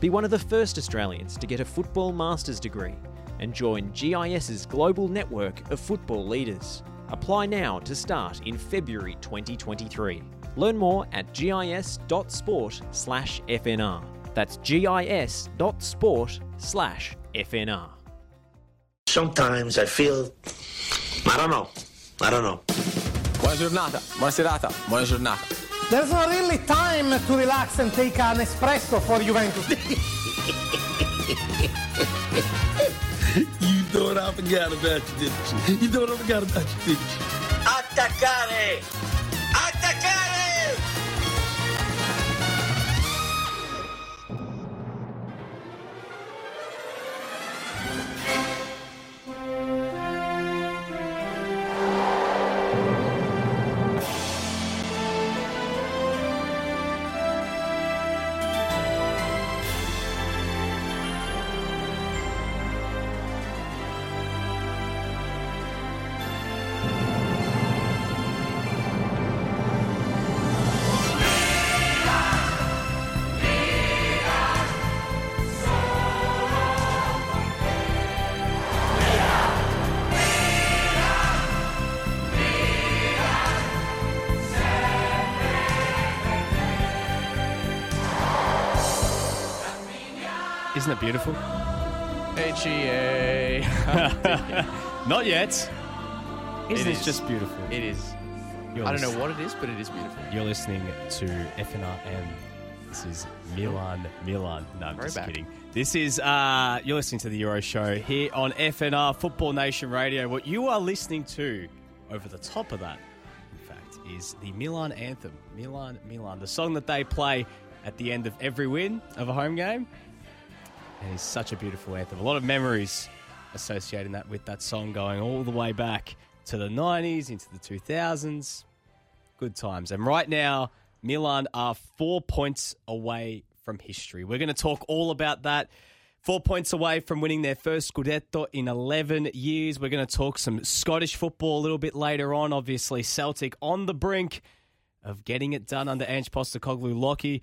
Be one of the first Australians to get a football master's degree and join GIS's global network of football leaders. Apply now to start in February 2023. Learn more at gis.sport/fnr. That's gis.sport/fnr. Sometimes I feel, I don't know, I don't know. Buona giornata, buona serata, buona giornata. There's not really time to relax and take an espresso for Juventus. You thought I forgot about you, didn't you? You thought I forgot about you, didn't you? Attaccare! Attaccare! Isn't it beautiful? H-E-A. Not yet. Isn't It it is. just beautiful? It is. You're I don't know what it is, but it is beautiful. You're listening to FNRM. This is Milan Milan. No, I'm just kidding. This is uh you're listening to the Euro Show here on FNR Football Nation Radio. What you are listening to over the top of that, in fact, is the Milan anthem. Milan Milan, the song that they play at the end of every win of a home game. And it's such a beautiful anthem. A lot of memories associating that with that song going all the way back to the 90s, into the 2000s. Good times. And right now, Milan are four points away from history. We're going to talk all about that. Four points away from winning their first Scudetto in 11 years. We're going to talk some Scottish football a little bit later on. Obviously, Celtic on the brink of getting it done under Ange Postecoglou Lockie,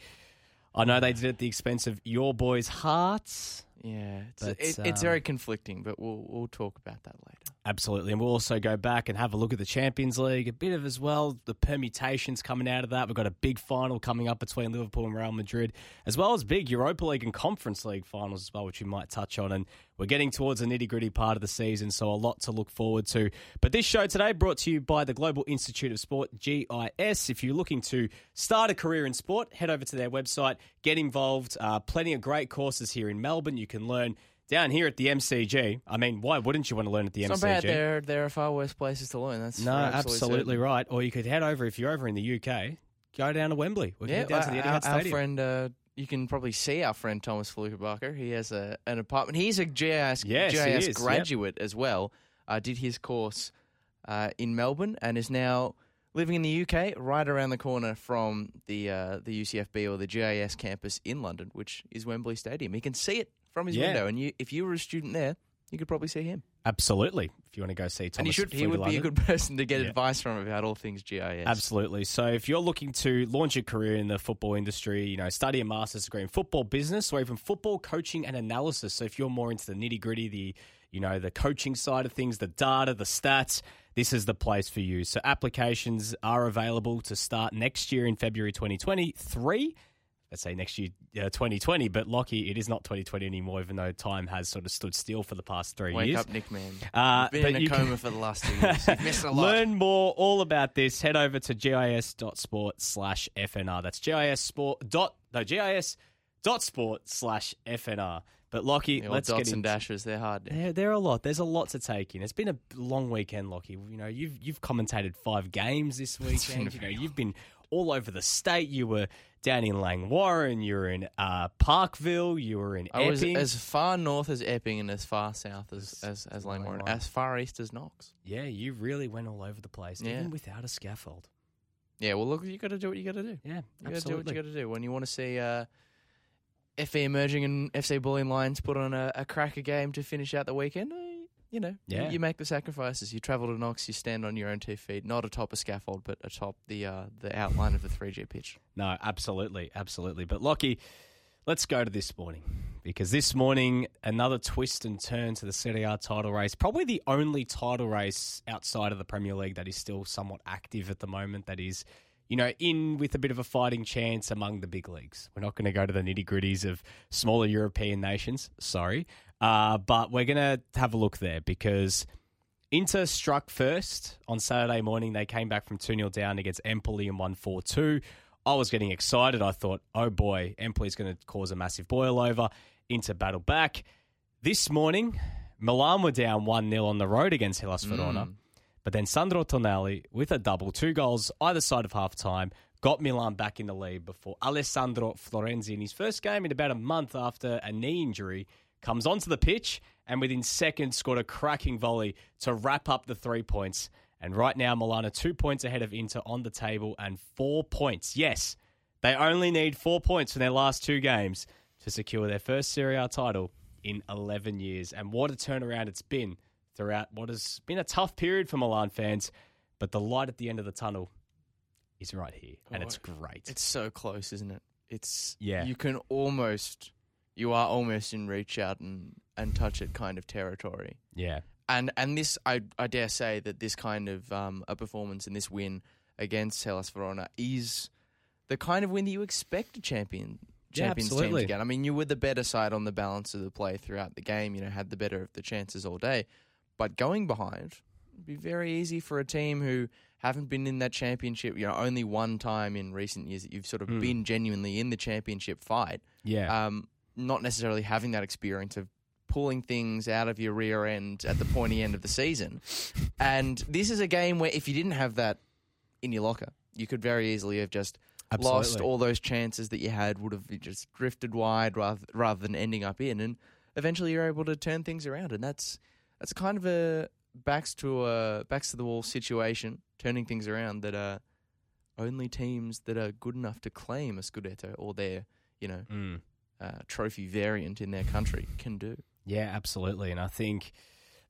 I know they did it at the expense of your boys' hearts. Yeah, it's, But, it, um, it's very conflicting, but we'll we'll talk about that later. Absolutely. And we'll also go back and have a look at the Champions League, a bit of as well, the permutations coming out of that. We've got a big final coming up between Liverpool and Real Madrid, as well as big Europa League and Conference League finals as well, which we might touch on. And we're getting towards the nitty gritty part of the season, so a lot to look forward to. But this show today brought to you by the Global Institute of Sport, GIS. If you're looking to start a career in sport, head over to their website, get involved. Uh, plenty of great courses here in Melbourne. You can learn down here at the MCG. I mean, why wouldn't you want to learn at the It's MCG? not bad. There there are far worse places to learn. That's No, for absolutely, right. Or you could head over if you're over in the UK, go down to Wembley. We can Yeah, down to the our, Etihad our Stadium. friend. Uh, you can probably see our friend Thomas Flukerbacher. He has a an apartment. He's a GIS, Yes, GIS is, yep. graduate as well. Uh, did his course uh, in Melbourne and is now living in the UK, right around the corner from the uh, the UCFB or the GIS campus in London, which is Wembley Stadium. He can see it from his Yeah. window, and you, if you were a student there, you could probably see him. Absolutely. If you want to go see Thomas, and you should. He would be a good person to get Yeah. advice from about all things GIS. Absolutely. So if you're looking to launch your career in the football industry, you know, study a master's degree in football business or even football coaching and analysis. So if you're more into the nitty gritty, the you know, the coaching side of things, the data, the stats, this is the place for you. So applications are available to start next year in February 2023. Let's say next year, uh, 2020, but Lockie, it is not 2020 anymore, even though time has sort of stood still for the past three Wake years. up, Nick Man. Uh, You've been in a you coma can- for the last two years. You've missed a lot. Learn more all about this. Head over to gis.sport slash FNR. That's gis sport dot no gis dot sport slash FNR. But Lockie, let's dots get and dashes. They're hard. there, there are a lot. There's a lot to take in. It's been a long weekend, Lockie. You know, you've you've commentated five games this weekend. You know, you've been all over the state. You were down in Langwarrin. You were in uh, Parkville. You were in I was Epping. as far north as Epping and as far south as as, as Langwarrin, Langwarrin. as far east as Knox. yeah, you really went all over the place, Yeah. even without a scaffold. Yeah, well, look, you got to do what you got to do. Yeah, You got to do what absolutely. you got to do when you want to see uh, FE emerging and FC Bulleen Lions put on a, a cracker game to finish out the weekend. eh, You know, you- Yeah. you make the sacrifices. You travel to Knox, you stand on your own two feet, not atop a scaffold, but atop the uh, the outline of the 3G pitch. No, absolutely, absolutely. But Lockie, let's go to this morning because this morning another twist and turn to the Serie A title race. Probably the only title race outside of the Premier League that is still somewhat active at the moment. That is, you know, in with a bit of a fighting chance among the big leagues. We're not going to go to the nitty gritties of smaller European nations. Sorry, uh, but we're going to have a look there because. Inter struck first on Saturday morning. They came back from 2 0 down against Empoli and won 4 2. I was getting excited. I thought, oh boy, Empoli is going to cause a massive boil over into battle back. This morning, Milan were down 1 0 on the road against Hellas Verona. But then Sandro Tonali, with a double, two goals either side of half time, got Milan back in the lead before Alessandro Florenzi, in his first game in about a month after a knee injury, comes onto the pitch and within seconds scored a cracking volley to wrap up the three points. And right now, Milan are two points ahead of Inter on the table and four points. Yes, they only need four points from their last two games to secure their first Serie A title in 11 years. And what a turnaround it's been throughout what has been a tough period for Milan fans. But the light at the end of the tunnel is right here, and it's great. It's so close, isn't it? It's Yeah. You can almost, you are almost in reach out and and touch it kind of territory. yeah, And and this, I I dare say that this kind of um, a performance and this win against Hellas Verona is the kind of win that you expect a champion Yeah, champions team absolutely. to get. I mean, you were the better side on the balance of the play throughout the game. You know, had the better of the chances all day, but going behind would be very easy for a team who haven't been in that championship. You know, only one time in recent years that you've sort of Hmm. been genuinely in the championship fight yeah. um, not necessarily having that experience of pulling things out of your rear end at the pointy end of the season. And this is a game where if you didn't have that in your locker, you could very easily have just lost all those chances that you had, would have just drifted wide rather, rather than ending up in. And eventually you're able to turn things around. And that's that's kind of a backs to a backs to the wall situation, turning things around that uh, only teams that are good enough to claim a Scudetto or their, you know, Mm. uh, trophy variant in their country can do. Yeah, absolutely. And I think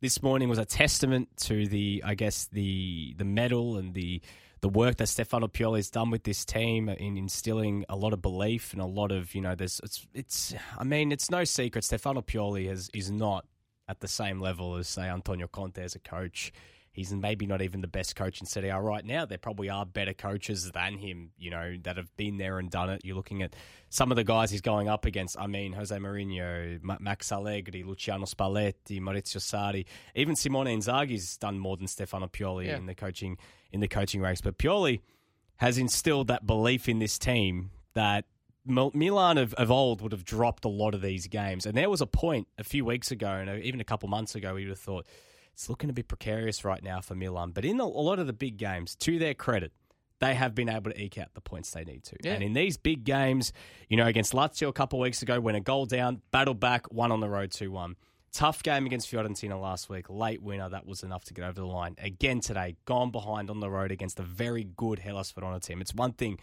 this morning was a testament to the, I guess, the the mettle and the the work that Stefano Pioli has done with this team in instilling a lot of belief and a lot of, you know, there's it's it's I mean, it's no secret Stefano Pioli has is not at the same level as say Antonio Conte as a coach. He's maybe not even the best coach in Serie A right now. There probably are better coaches than him, you know, that have been there and done it. You're looking at some of the guys he's going up against. I mean, Jose Mourinho, Max Allegri, Luciano Spalletti, Maurizio Sarri, even Simone Inzaghi's done more than Stefano Pioli Yeah. in the coaching in the coaching race. But Pioli has instilled that belief in this team that Milan of, of old would have dropped a lot of these games. And there was a point a few weeks ago, and even a couple months ago, we would have thought it's looking a bit precarious right now for Milan. But in a, a lot of the big games, to their credit, they have been able to eke out the points they need to. Yeah. And in these big games, you know, against Lazio a couple of weeks ago, when a goal down, battle back, one on the road, 2 1. Tough game against Fiorentina last week. Late winner. That was enough to get over the line. Again today, gone behind on the road against a very good Hellas Verona team. It's one thing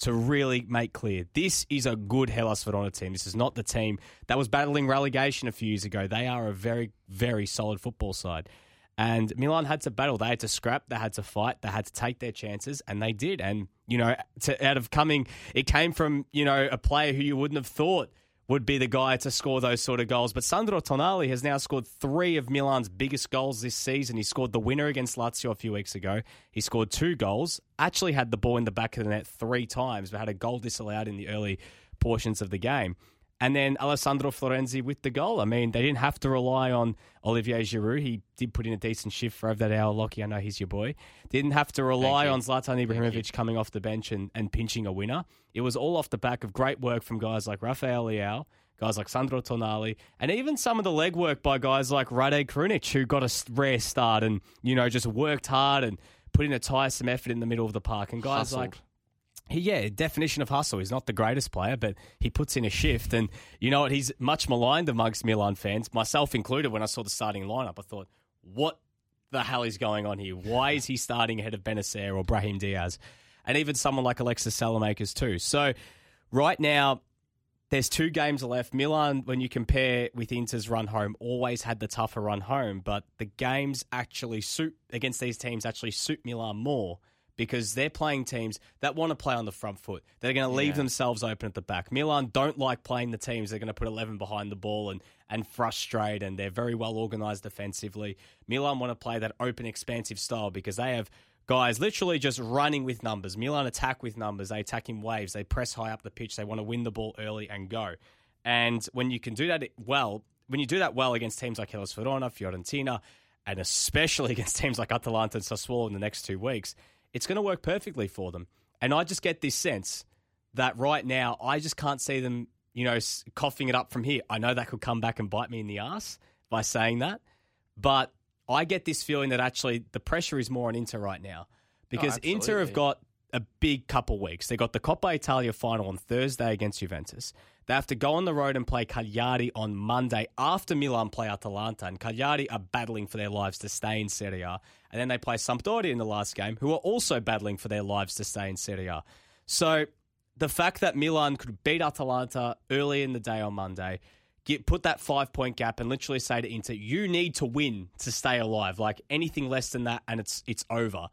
to really make clear this is a good Hellas Verona team. This is not the team that was battling relegation a few years ago. They are a very, very solid football side. And Milan had to battle. They had to scrap. They had to fight. They had to take their chances, and they did. And you know, to, out of coming, it came from you know a player who you wouldn't have thought would be the guy to score those sort of goals. But Sandro Tonali has now scored three of Milan's biggest goals this season. He scored the winner against Lazio a few weeks ago. He scored two goals. Actually, had the ball in the back of the net three times, but had a goal disallowed in the early portions of the game. And then Alessandro Florenzi with the goal. I mean, they didn't have to rely on Olivier Giroud. He did put in a decent shift for over that hour. Lockie, I know he's your boy. Didn't have to rely on Zlatan Ibrahimovic coming off the bench and, and pinching a winner. It was all off the back of great work from guys like Rafael Leao, guys like Sandro Tonali, and even some of the legwork by guys like Rade Krunic, who got a rare start and, you know, just worked hard and put in a tiresome effort in the middle of the park. And guys Hustled. like he, yeah, definition of hustle. He's not the greatest player, but he puts in a shift. And you know what? He's much maligned amongst Milan fans, myself included. When I saw the starting lineup, I thought, what the hell is going on here? Why is he starting ahead of Bennacer or Brahim Diaz? And even someone like Alexis Saelemaekers, too. So right now, there's two games left. Milan, when you compare with Inter's run home, always had the tougher run home, but the games actually suit against these teams actually suit Milan more because they're playing teams that want to play on the front foot. They're going to leave Yeah. themselves open at the back. Milan don't like playing the teams. They're going to put 11 behind the ball and, and frustrate, and they're very well organised defensively. Milan want to play that open, expansive style because they have guys literally just running with numbers. Milan attack with numbers. They attack in waves. They press high up the pitch. They want to win the ball early and go. And when you can do that well, when you do that well against teams like Hellas Verona, Fiorentina, and especially against teams like Atalanta and Sassuolo in the next two weeks, it's going to work perfectly for them. And I just get this sense that right now, I just can't see them, you know, coughing it up from here. I know that could come back and bite me in the ass by saying that, but I get this feeling that actually the pressure is more on Inter right now because oh, Inter have got a big couple weeks. They got the Coppa Italia final on Thursday against Juventus. They have to go on the road and play Cagliari on Monday after Milan play Atalanta. And Cagliari are battling for their lives to stay in Serie A. And then they play Sampdoria in the last game, who are also battling for their lives to stay in Serie A. So the fact that Milan could beat Atalanta early in the day on Monday, get put that five point gap, and literally say to Inter, "You need to win to stay alive. Like anything less than that, and it's it's over."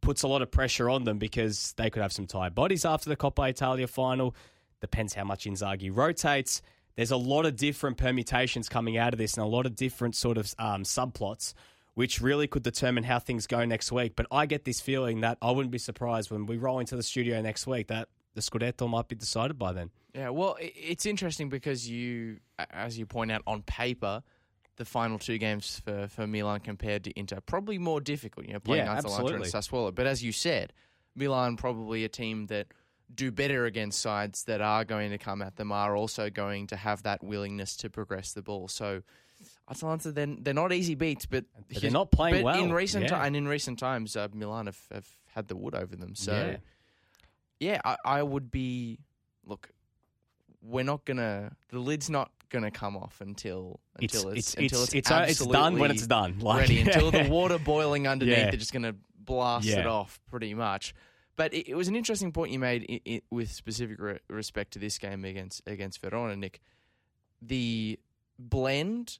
Puts a lot of pressure on them because they could have some tired bodies after the Coppa Italia final. Depends how much Inzaghi rotates. There's a lot of different permutations coming out of this, and a lot of different sort of um, subplots which really could determine how things go next week. But I get this feeling that I wouldn't be surprised when we roll into the studio next week that the Scudetto might be decided by then. Yeah, well, it's interesting because you, as you point out, on paper, the final two games for, for Milan compared to Inter probably more difficult. You know, playing Yeah, Atalanta and absolutely. Sassuolo. But as you said, Milan probably a team that do better against sides that are going to come at them are also going to have that willingness to progress the ball. So. Atalanta, they're, they're not easy beats, but, But they're not playing but well, In recent yeah. and in recent times, uh, Milan have, have had the wood over them. So, Yeah. yeah, I, I would be. Look, we're not gonna. The lid's not gonna come off until It's until it's, it's until it's it's, it's, it's done when it's done. Like, ready. Until the water boiling underneath, Yeah. they're just gonna blast it off pretty much. But it, it was an interesting point you made i i with specific re- respect to this game against against Verona, Nick. The blend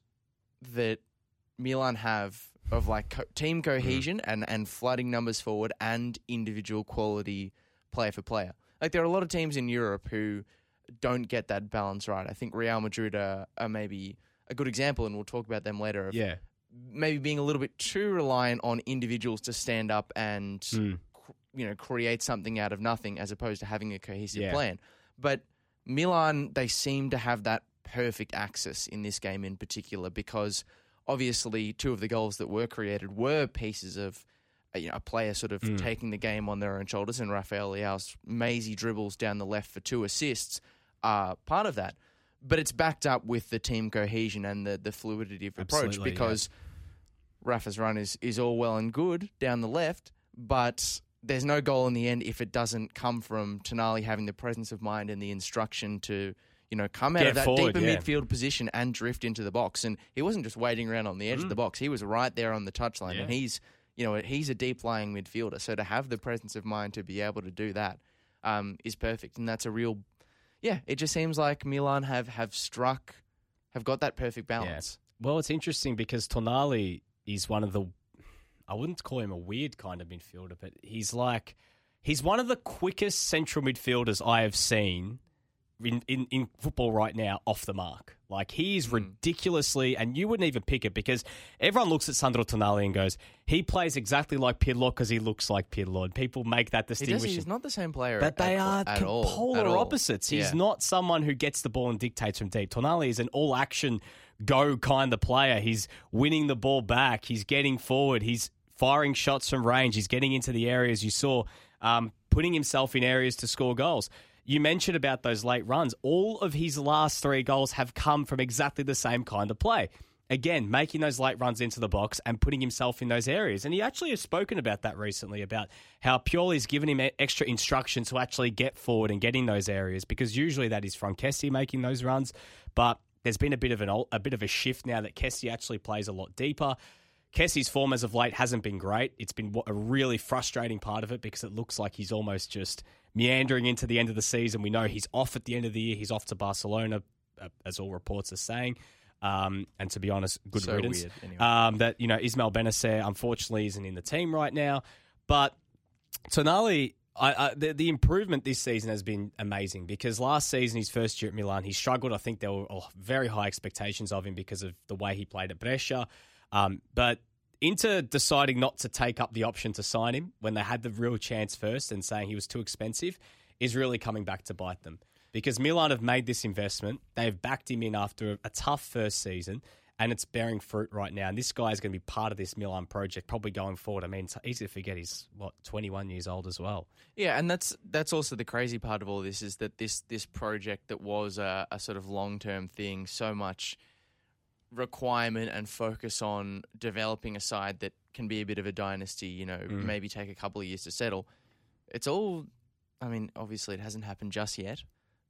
that Milan have of like co- team cohesion and, and flooding numbers forward and individual quality player for player. Like there are a lot of teams in Europe who don't get that balance right. I think Real Madrid are, are maybe a good example, and we'll talk about them later. Of yeah, maybe being a little bit too reliant on individuals to stand up and Mm. You know create something out of nothing, as opposed to having a cohesive Yeah. plan. But Milan, they seem to have that perfect axis in this game in particular because obviously two of the goals that were created were pieces of uh, you know, a player sort of taking the game on their own shoulders, and Rafael Leao's mazy dribbles down the left for two assists are part of that. But it's backed up with the team cohesion and the, the fluidity of approach Absolutely, yeah. because Rafa's run is, is all well and good down the left, but there's no goal in the end if it doesn't come from Tonali having the presence of mind and the instruction to, you know, come out Get of that forward, deeper yeah. midfield position and drift into the box. And he wasn't just waiting around on the edge of the box; he was right there on the touchline. Mm. Yeah. And he's, you know, he's a deep lying midfielder. So to have the presence of mind to be able to do that um, is perfect, and that's a real, yeah. It just seems like Milan have have struck, have got that perfect balance. Well, it's interesting because Tonali is one of the. I wouldn't call him a weird kind of midfielder, but he's like he's one of the quickest central midfielders I have seen in, in, in football right now off the mark. Like he is hmm. ridiculously, and you wouldn't even pick it because everyone looks at Sandro Tonali and goes, he plays exactly like Pirlo because he looks like Pirlo, and people make that He distinction. He's not the same player. But they at, are at all. polar all. opposites. He's Yeah. not someone who gets the ball and dictates from deep. Tonali is an all action, go kind of player. He's winning the ball back. He's getting forward. He's firing shots from range. He's getting into the areas you saw, um, putting himself in areas to score goals. You mentioned about those late runs. All of his last three goals have come from exactly the same kind of play. Again, making those late runs into the box and putting himself in those areas. And he actually has spoken about that recently about how Pioli's given him extra instruction to actually get forward and get in those areas because usually that is from Kessie making those runs. But there's been a bit of an a bit of a shift now that Kessie actually plays a lot deeper. Kessie's form as of late hasn't been great. It's been a really frustrating part of it because it looks like he's almost just meandering into the end of the season. We know he's off at the end of the year. He's off to Barcelona, uh, as all reports are saying. Um, and to be honest, good So riddance. weird, anyway. Um, that you know Ismail Bennacer unfortunately isn't in the team right now, but Tonali, I, I, the, the improvement this season has been amazing because last season, his first year at Milan, he struggled. I think there were very high expectations of him because of the way he played at Brescia. Um, but Inter deciding not to take up the option to sign him when they had the real chance first and saying he was too expensive is really coming back to bite them. Because Milan have made this investment, they've backed him in after a tough first season, and it's bearing fruit right now. And this guy is going to be part of this Milan project probably going forward. I mean, it's easy to forget he's what twenty one years old as well. Yeah, and that's that's also the crazy part of all this is that this this project that was a, a sort of long term thing, so much requirement and focus on developing a side that can be a bit of a dynasty. You know, Mm. maybe take a couple of years to settle. It's all. I mean, obviously, it hasn't happened just yet,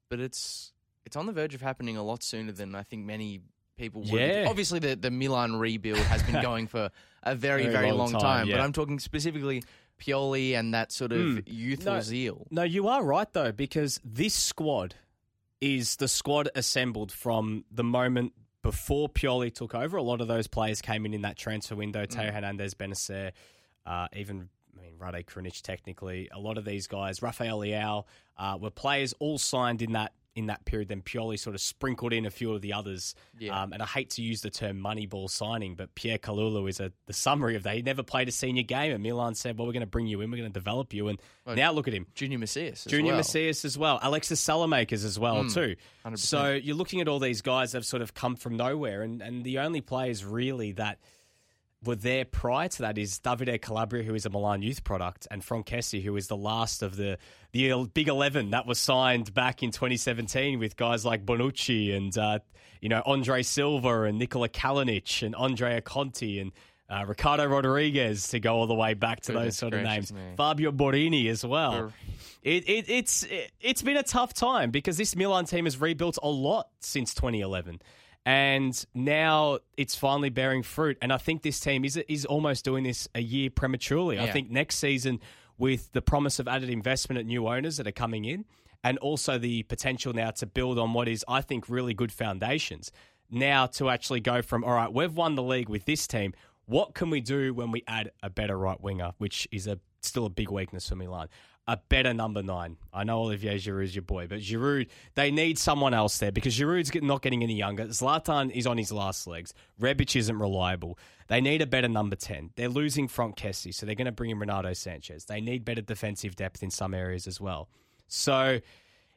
but it's it's on the verge of happening a lot sooner than I think many people would. Yeah. Obviously, the the Milan rebuild has been going for a very Very very, long long, time, time. yeah. but I'm talking specifically Pioli and that sort of Mm. youthful No. zeal. No, you are right though, because this squad is the squad assembled from the moment before Pioli took over. A lot of those players came in in that transfer window. Teo Hernandez, Bennacer, uh, even I mean Rade Krunic. Technically, a lot of these guys, Rafael Leao, uh, were players all signed in that in that period. Then Pioli sort of sprinkled in a few of the others. Yeah. Um, and I hate to use the term Moneyball signing, but Pierre Kalulu is a, the summary of that. He never played a senior game, and Milan said, "Well, we're going to bring you in. We're going to develop you." And now look at him. Junior Messias, as Junior well. Messias as well, Alexis Saelemaekers as well Mm, too. 100%. So you're looking at all these guys that have sort of come from nowhere, and, and the only players really that were there prior to that is Davide Calabria, who is a Milan youth product, and Franck Kessie, who is the last of the the big eleven that was signed back in 2017 with guys like Bonucci and uh, you know Andre Silva and Nikola Kalinic and Andrea Conti and. Uh, Ricardo Rodriguez to go all the way back to those sort of names. me. Fabio Borini as well. It, it, it's it, it's been a tough time because this Milan team has rebuilt a lot since 2011, and now it's finally bearing fruit. And I think this team is is almost doing this a year prematurely. I think next season, with the promise of added investment at new owners that are coming in, and also the potential now to build on what is, I think, really good foundations. Now to actually go from all right, we've won the league with this team. What can we do when we add a better right winger, which is a still a big weakness for Milan? A better number nine. I know Olivier Giroud is your boy, but Giroud, they need someone else there because Giroud's not getting any younger. Zlatan is on his last legs. Rebic isn't reliable. They need a better number 10. They're losing Franck Kessie, so they're going to bring in Renato Sanches. They need better defensive depth in some areas as well. So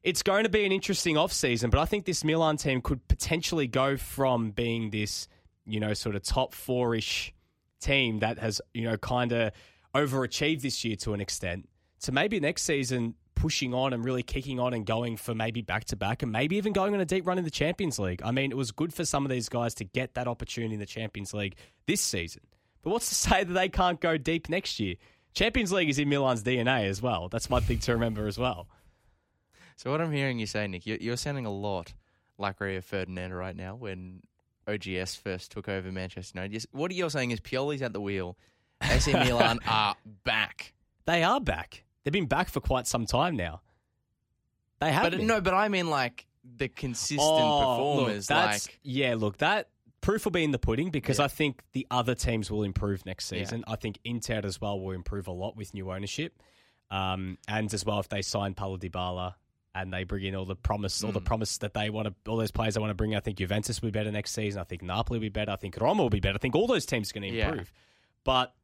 it's going to be an interesting off-season, but I think this Milan team could potentially go from being this, you know, sort of top four-ish team that has, you know, kind of overachieved this year to an extent to maybe next season pushing on and really kicking on and going for maybe back to back and maybe even going on a deep run in the Champions League. I mean, it was good for some of these guys to get that opportunity in the Champions League this season. But what's to say that they can't go deep next year? Champions League is in Milan's DNA as well. That's one thing to remember as well. So what I'm hearing you say, Nick, you're, you're sounding a lot like Rio Ferdinand right now when OGS first took over Manchester United. What are you're saying is Pioli's at the wheel. AC Milan are back. They are back. They've been back for quite some time now. They have But been. no, but I mean like the consistent Oh, performers. Look, that's, like yeah, look, that proof will be in the pudding because Yeah. I think the other teams will improve next Yeah. season. I think Inter as well will improve a lot with new ownership, um, and as well if they sign Paulo Dybala and they bring in all the promise, all the Mm. promise that they want to, all those players they want to bring. I think Juventus will be better next season. I think Napoli will be better. I think Roma will be better. I think all those teams are going to Yeah. improve, but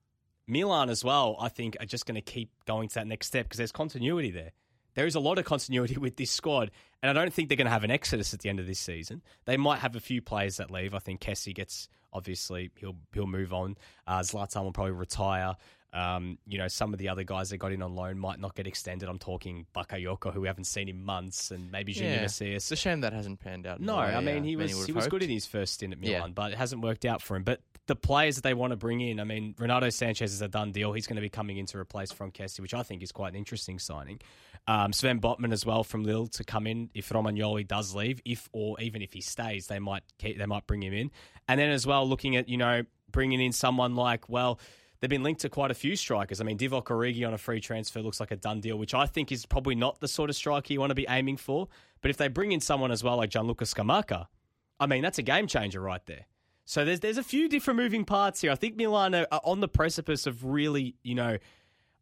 Milan as well. I think are just going to keep going to that next step because there's continuity there. There is a lot of continuity with this squad, and I don't think they're going to have an exodus at the end of this season. They might have a few players that leave. I think Kessie gets obviously he'll he'll move on. Uh, Zlatan will probably retire. Um, you know, some of the other guys that got in on loan might not get extended. I'm talking Bakayoko, who we haven't seen in months, and maybe Junior yeah. Messias. It's a shame that hasn't panned out. No, way, I mean uh, he many was he was good in his first stint at Yeah. Milan, but it hasn't worked out for him. But the players that they want to bring in, I mean, Renato Sanches is a done deal. He's going to be coming in to replace Franck Kessie, which I think is quite an interesting signing. Um, Sven Botman as well from Lille to come in if Romagnoli does leave, if or even if he stays, they might keep, they might bring him in. And then as well, looking at you know bringing in someone like well. They've been linked to quite a few strikers. I mean, Divock Origi on a free transfer looks like a done deal, which I think is probably not the sort of striker you want to be aiming for. But if they bring in someone as well like Gianluca Scamacca, I mean, that's a game changer right there. So there's there's a few different moving parts here. I think Milan are, on the precipice of really, you know,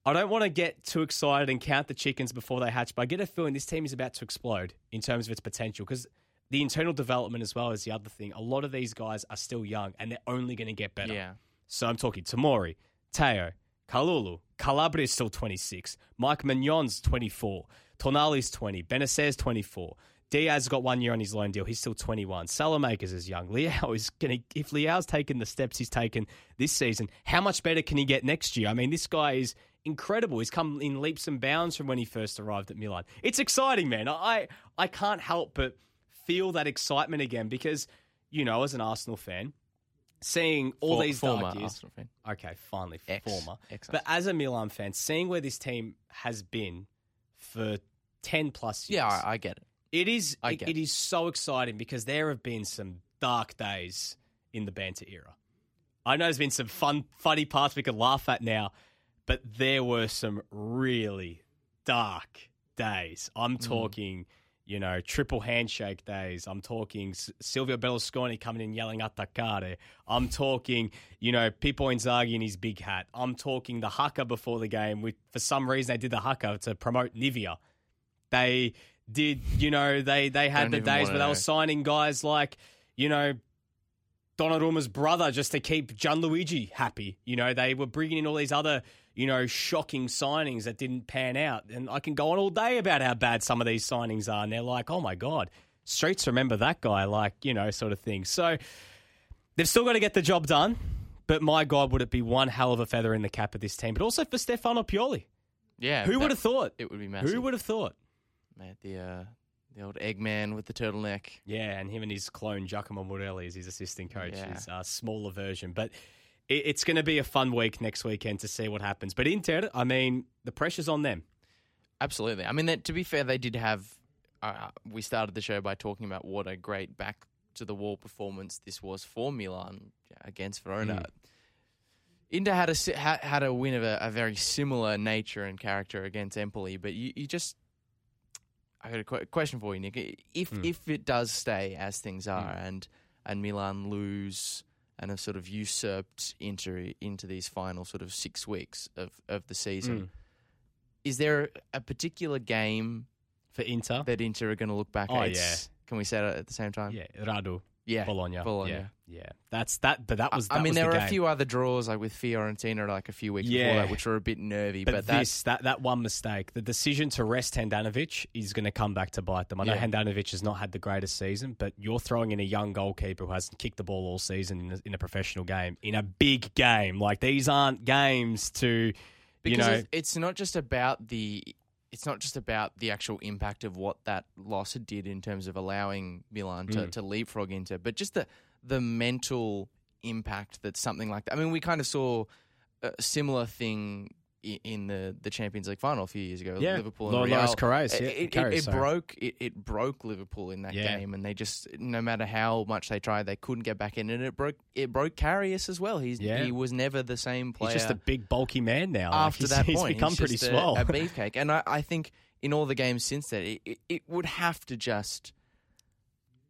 I don't want to get too excited and count the chickens before they hatch, but I get a feeling this team is about to explode in terms of its potential because the internal development as well is the other thing. A lot of these guys are still young and they're only going to get better. Yeah. So I'm talking Tamori, Teo, Kalulu, Calabria is still 26, Mike Maignan's 24, Tonali's 20, Bennacer's 24. Diaz got one year on his loan deal. He's still 21. Saelemaekers is young. Leao is going to, if Leao's taken the steps he's taken this season, how much better can he get next year? I mean, this guy is incredible. He's come in leaps and bounds from when he first arrived at Milan. It's exciting, man. I, I can't help but feel that excitement again because, you know, as an Arsenal fan, seeing all For- these former dark years. Arsenal fan. Okay, finally, Ex- former. ex- but as a Milan fan, seeing where this team has been for 10 plus years. Yeah, I, I get it. It is. I It, get it is so exciting because there have been some dark days in the banter era. I know there's been some fun, funny parts we can laugh at now, but there were some really dark days. I'm mm. talking, you know, triple handshake days. I'm talking Silvio Berlusconi coming in yelling attaccare. I'm talking, you know, Pippo Inzaghi in his big hat. I'm talking the haka before the game. With for some reason they did the haka to promote Nivea. They did, you know, they they had the days where they were signing guys like, you know, Donnarumma's brother just to keep Gianluigi happy. You know, they were bringing in all these other, you know, shocking signings that didn't pan out. And I can go on all day about how bad some of these signings are. And they're like, oh my God, streets remember that guy, like, you know, sort of thing. So they've still got to get the job done. But my God, would it be one hell of a feather in the cap of this team? But also for Stefano Pioli. Yeah. Who would have thought? It would be massive. Who would have thought? Mate, the, uh, the old Eggman with the turtleneck. Yeah, and him and his clone Giacomo Murelli is his assistant coach, Yeah. his uh, smaller version. But it's going to be a fun week next weekend to see what happens. But Inter, I mean, the pressure's on them. Absolutely. I mean, that, to be fair, they did have. Uh, we started the show by talking about what a great back to the wall performance this was for Milan against Verona. Hmm. Inter had a had a win of a, a very similar nature and character against Empoli, but you, you just. I got a que- question for you, Nick. If hmm. if it does stay as things hmm. are, and and Milan lose and have sort of usurped Inter into these final sort of six weeks of, of the season, mm. is there a particular game For Inter, that Inter are going to look back Oh, at? It's- Can we say that at the same time? yeah, Radu, Yeah. Bologna, Bologna. yeah, yeah. That's that. But that was. I mean, was there the were game. a few other draws, like with Fiorentina, like a few weeks before that, which were a bit nervy. But, But, that, this, that, that one mistake, the decision to rest Handanovic is going to come back to bite them. I know Yeah. Handanovic has not had the greatest season, but you're throwing in a young goalkeeper who hasn't kicked the ball all season in a, in a professional game, in a big game. Like, these aren't games to, because you know. it's, it's not just about the. It's not just about the actual impact of what that loss did in terms of allowing Milan Mm. to, to leapfrog into, but just the the mental impact that something like that. I mean, we kind of saw a similar thing i- in the, the Champions League final a few years ago. Yeah. Liverpool and Lo- Real. Loris Karius, yeah, It, it, Karius, it sorry. broke it, it broke Liverpool in that Yeah. game, and they just no matter how much they tried, they couldn't get back in, and it broke it broke Karius as well. He's Yeah. he was never the same player He's just a big, bulky man now. Like, after he's, that he's point. become he's pretty just a- swell. A, beefcake, and I, I think in all the games since then, it, it, it would have to just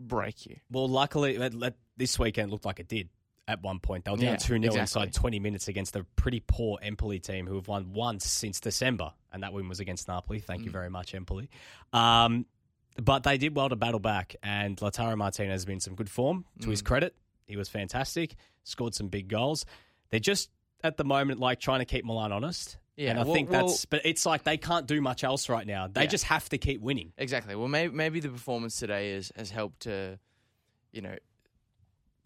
break you. well, luckily, let, let- this weekend looked like it did at one point. They were down Yeah, 2 0 exactly. inside 20 minutes against a pretty poor Empoli team who have won once since December, and that win was against Napoli. Thank Mm. you very much, Empoli. Um, but they did well to battle back, and Lautaro Martinez has been in some good form. To Mm. his credit, he was fantastic, scored some big goals. They're just at the moment like trying to keep Milan honest. Yeah, and I well- think well- that's. But it's like they can't do much else right now. They Yeah. just have to keep winning. Exactly. Well, maybe maybe the performance today has has helped to, you know,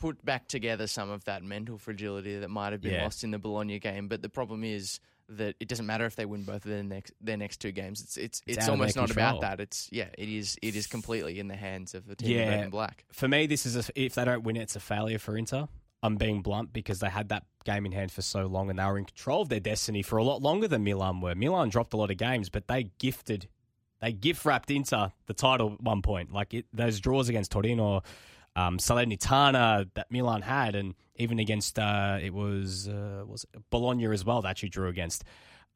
put back together some of that mental fragility that might have been Yeah. lost in the Bologna game. But the problem is that it doesn't matter if they win both of their next their next two games. It's it's It's it's, almost not control. about that. It's yeah, it is it is completely in the hands of the team Yeah. red and black. for me, this is a, if they don't win it, it's a failure for Inter. I'm being blunt because they had that game in hand for so long and they were in control of their destiny for a lot longer than Milan were. Milan dropped a lot of games, but they gifted, they gift wrapped Inter the title at one point. Like it, those draws against Torino, um, Salernitana that Milan had, and even against uh, it was uh, was it Bologna as well. That actually drew against.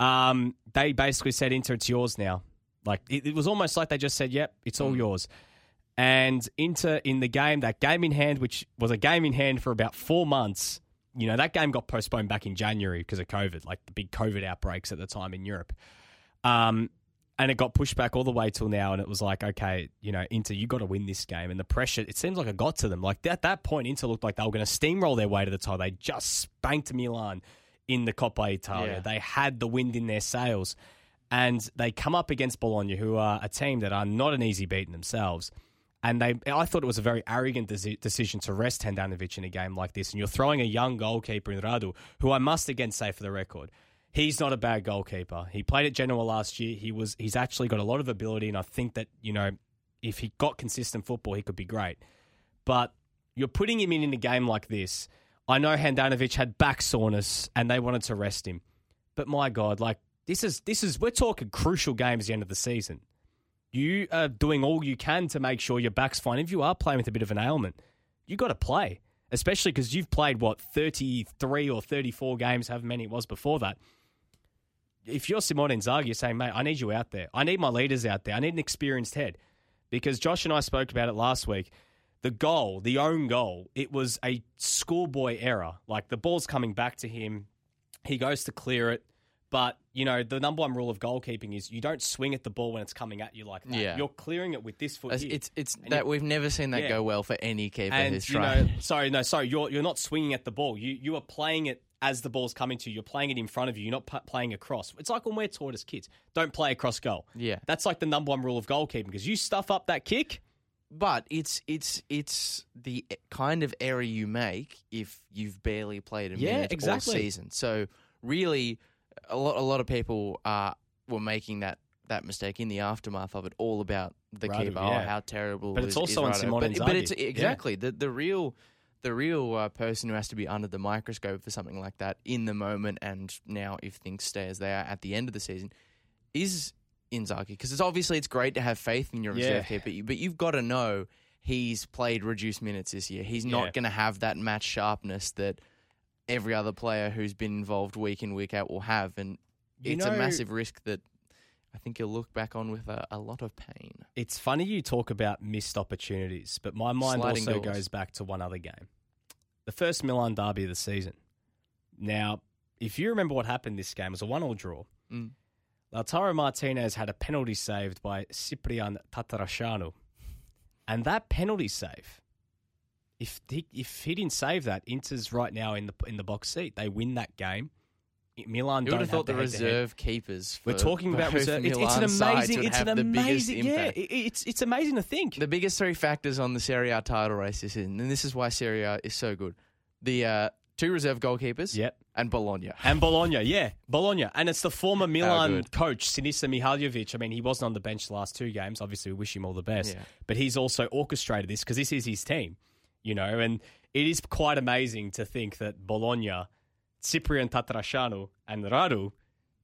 Um, they basically said Inter, it's yours now. Like it, it was almost like they just said, "Yep, it's all yours." And Inter in the game, that game in hand, which was a game in hand for about four months, you know, that game got postponed back in January because of COVID, like the big COVID outbreaks at the time in Europe. Um, and it got pushed back all the way till now, and it was like, okay, you know, Inter, you got to win this game, and the pressure. It seems like it got to them. Like at that point, Inter looked like they were going to steamroll their way to the title. They just spanked Milan in the Coppa Italia. Yeah. They had the wind in their sails, and they come up against Bologna, who are a team that are not an easy beat in themselves. And they, I thought it was a very arrogant desi- decision to rest Handanovic in a game like this. And you're throwing a young goalkeeper in Radu, who I must again say for the record, he's not a bad goalkeeper. He played at Genoa last year. He was, he's actually got a lot of ability, and I think that you know, if he got consistent football, he could be great. But you're putting him in in a game like this. I know Handanovic had back soreness, and they wanted to rest him. But my God, like this is this is we're talking crucial games at the end of the season you are doing all you can to make sure your back's fine. If you are playing with a bit of an ailment, you got to play, especially because you've played what thirty three or thirty four games, however many it was before that. If you're Simone Inzaghi, you're saying, mate, I need you out there. I need my leaders out there. I need an experienced head. Because Josh and I spoke about it last week. The goal, the own goal, it was a schoolboy error. Like the ball's coming back to him. He goes to clear it. But, you know, the number one rule of goalkeeping is you don't swing at the ball when it's coming at you like that. Yeah. You're clearing it with this foot. It's here. it's, it's that we've never seen that Yeah. go well for any keeper and who's you know, sorry, no, sorry, you're you're not swinging at the ball. You you are playing it as the ball's coming to you. You're playing it in front of you. You're not p- playing across. It's like when we're taught as kids, don't play across goal. Yeah. that's like the number one rule of goalkeeping because you stuff up that kick. But it's it's it's the kind of error you make if you've barely played a Yeah, minute exactly. all season. So really, a lot a lot of people uh, were making that. That mistake in the aftermath of it, all about the Radu, keeper. yeah. Oh, how terrible! But is- it's also is on Radu. Simone But, but it's Inzaghi. Yeah. exactly the the real the real uh, person who has to be under the microscope for something like that in the moment, and now if things stay as they are at the end of the season, is Inzaghi because it's obviously it's great to have faith in your Yeah. reserve keeper, but you've got to know he's played reduced minutes this year. He's not Yeah. going to have that match sharpness that every other player who's been involved week in week out will have, and You it's know- a massive risk that I think you'll look back on with a, a lot of pain. It's funny you talk about missed opportunities, but my mind Sliding also doors. goes back to one other game, the first Milan derby of the season. Now, if you remember what happened this game, it was a one-all draw. Mm. Lautaro Martinez had a penalty saved by Ciprian Tatarusanu. And that penalty save, if he, if he didn't save that, Inter's right now in the in the box seat. They win that game. Milan You don't would have thought the reserve keepers. We're talking about reserve. It's, it's an amazing. It's an amazing. Yeah, it- it's it's amazing to think. The biggest three factors on the Serie A title race this season, and this is why Serie A is so good: the uh, two reserve goalkeepers, Yep. and Bologna. And Bologna, yeah, Bologna, and it's the former Milan coach Sinisa Mihajlovic. I mean, he wasn't on the bench the last two games. Obviously, we wish him all the best. Yeah. But he's also orchestrated this because this is his team, you know. And it is quite amazing to think that Bologna, Ciprian Tatarusanu, and Radu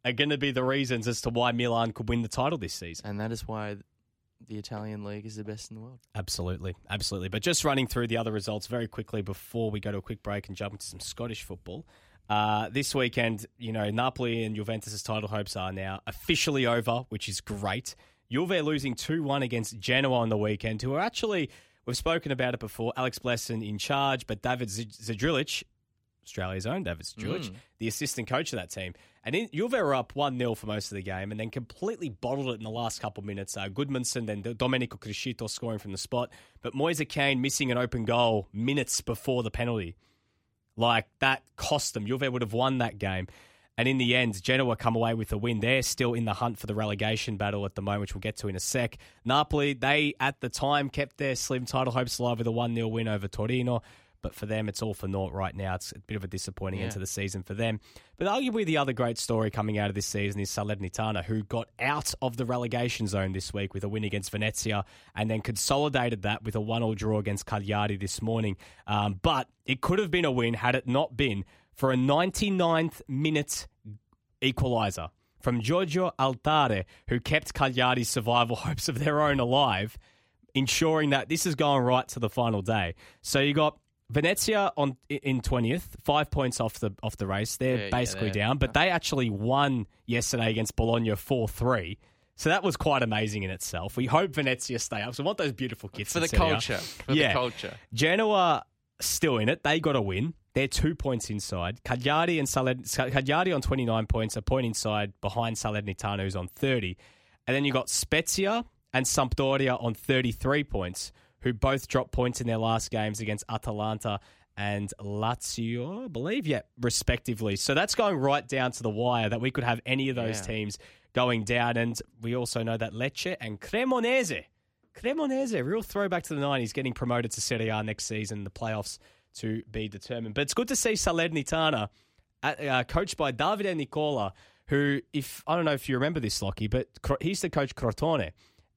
are going to be the reasons as to why Milan could win the title this season. and that is why the Italian league is the best in the world. Absolutely, absolutely. But just running through the other results very quickly before we go to a quick break and jump into some Scottish football. Uh, this weekend, you know, Napoli and Juventus' title hopes are now officially over, which is great. Juve losing 2 1 against Genoa on the weekend, who are actually, we've spoken about it before, Alex Blessin in charge, but David Z- Zdrilic, Australia's own David Zdrilic, the assistant coach of that team. And in, Juve were up 1 0 for most of the game and then completely bottled it in the last couple of minutes. Uh, Gudmundsson, then Domenico Criscito scoring from the spot, but Moise Kean missing an open goal minutes before the penalty. Like, that cost them. Juve would have won that game. And in the end, Genoa come away with a win. They're still in the hunt for the relegation battle at the moment, which we'll get to in a sec. Napoli, they at the time kept their slim title hopes alive with a 1 0 win over Torino. But for them, it's all for naught right now. It's a bit of a disappointing end to the season for them. But arguably, the other great story coming out of this season is Salernitana, who got out of the relegation zone this week with a win against Venezia and then consolidated that with a one-all draw against Cagliari this morning. Um, but it could have been a win had it not been for a 99th minute equaliser from Giorgio Altare, who kept Cagliari's survival hopes of their own alive, ensuring that this is going right to the final day. So you got Venezia on in twentieth, five points off the off the race. They're Yeah, yeah, basically they're- down, but they actually won yesterday against Bologna four three. So that was quite amazing in itself. We hope Venezia stay up. So we want those beautiful kids For the culture. For Yeah. the culture. Genoa still in it. They got a win. They're two points inside. Cagliari and Saled, Cagliari on 29 points, a point inside behind Salernitana, who's on 30. And then you've got Spezia and Sampdoria on 33 points, who both dropped points in their last games against Atalanta and Lazio, I believe, yeah, respectively. So that's going right down to the wire that we could have any of those Yeah. teams going down. And we also know that Lecce and Cremonese, Cremonese, real throwback to the 90s, getting promoted to Serie A next season, the playoffs to be determined. But it's good to see Salernitana, uh, uh, coached by Davide Nicola, who, if I don't know if you remember this, Lockie, but he's the coach Crotone.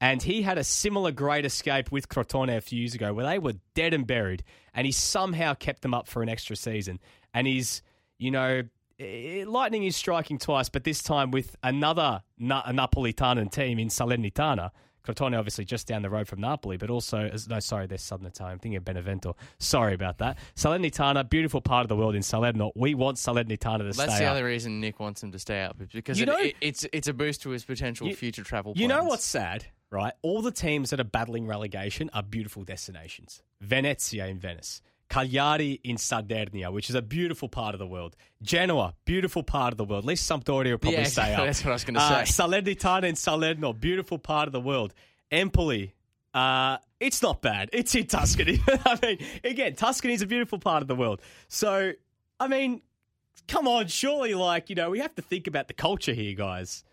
And he had a similar great escape with Crotone a few years ago where they were dead and buried. And he somehow kept them up for an extra season. And he's, you know, eh, lightning is striking twice, but this time with another Na- a Napolitanan team in Salernitana. Crotone, obviously, just down the road from Napoli, but also, no, sorry, they're Southern Italian. I'm thinking of Benevento. Sorry about that. Salernitana, beautiful part of the world in Salerno. We want Salernitana to That's stay the up. other reason Nick wants him to stay up because You it, know- it, it's it's a boost to his potential You- future travel. You know what's sad, right? All the teams that are battling relegation are beautiful destinations. Venezia in Venice, Cagliari in Sardinia, which is a beautiful part of the world. Genoa, beautiful part of the world. At least Sampdoria will probably Yeah, stay exactly. up. That's what I was gonna Uh, say. Salernitana in Salerno, beautiful part of the world. Empoli, uh, it's not bad. It's in Tuscany. I mean, again, Tuscany is a beautiful part of the world. So, I mean, come on, surely, like, you know, we have to think about the culture here, guys.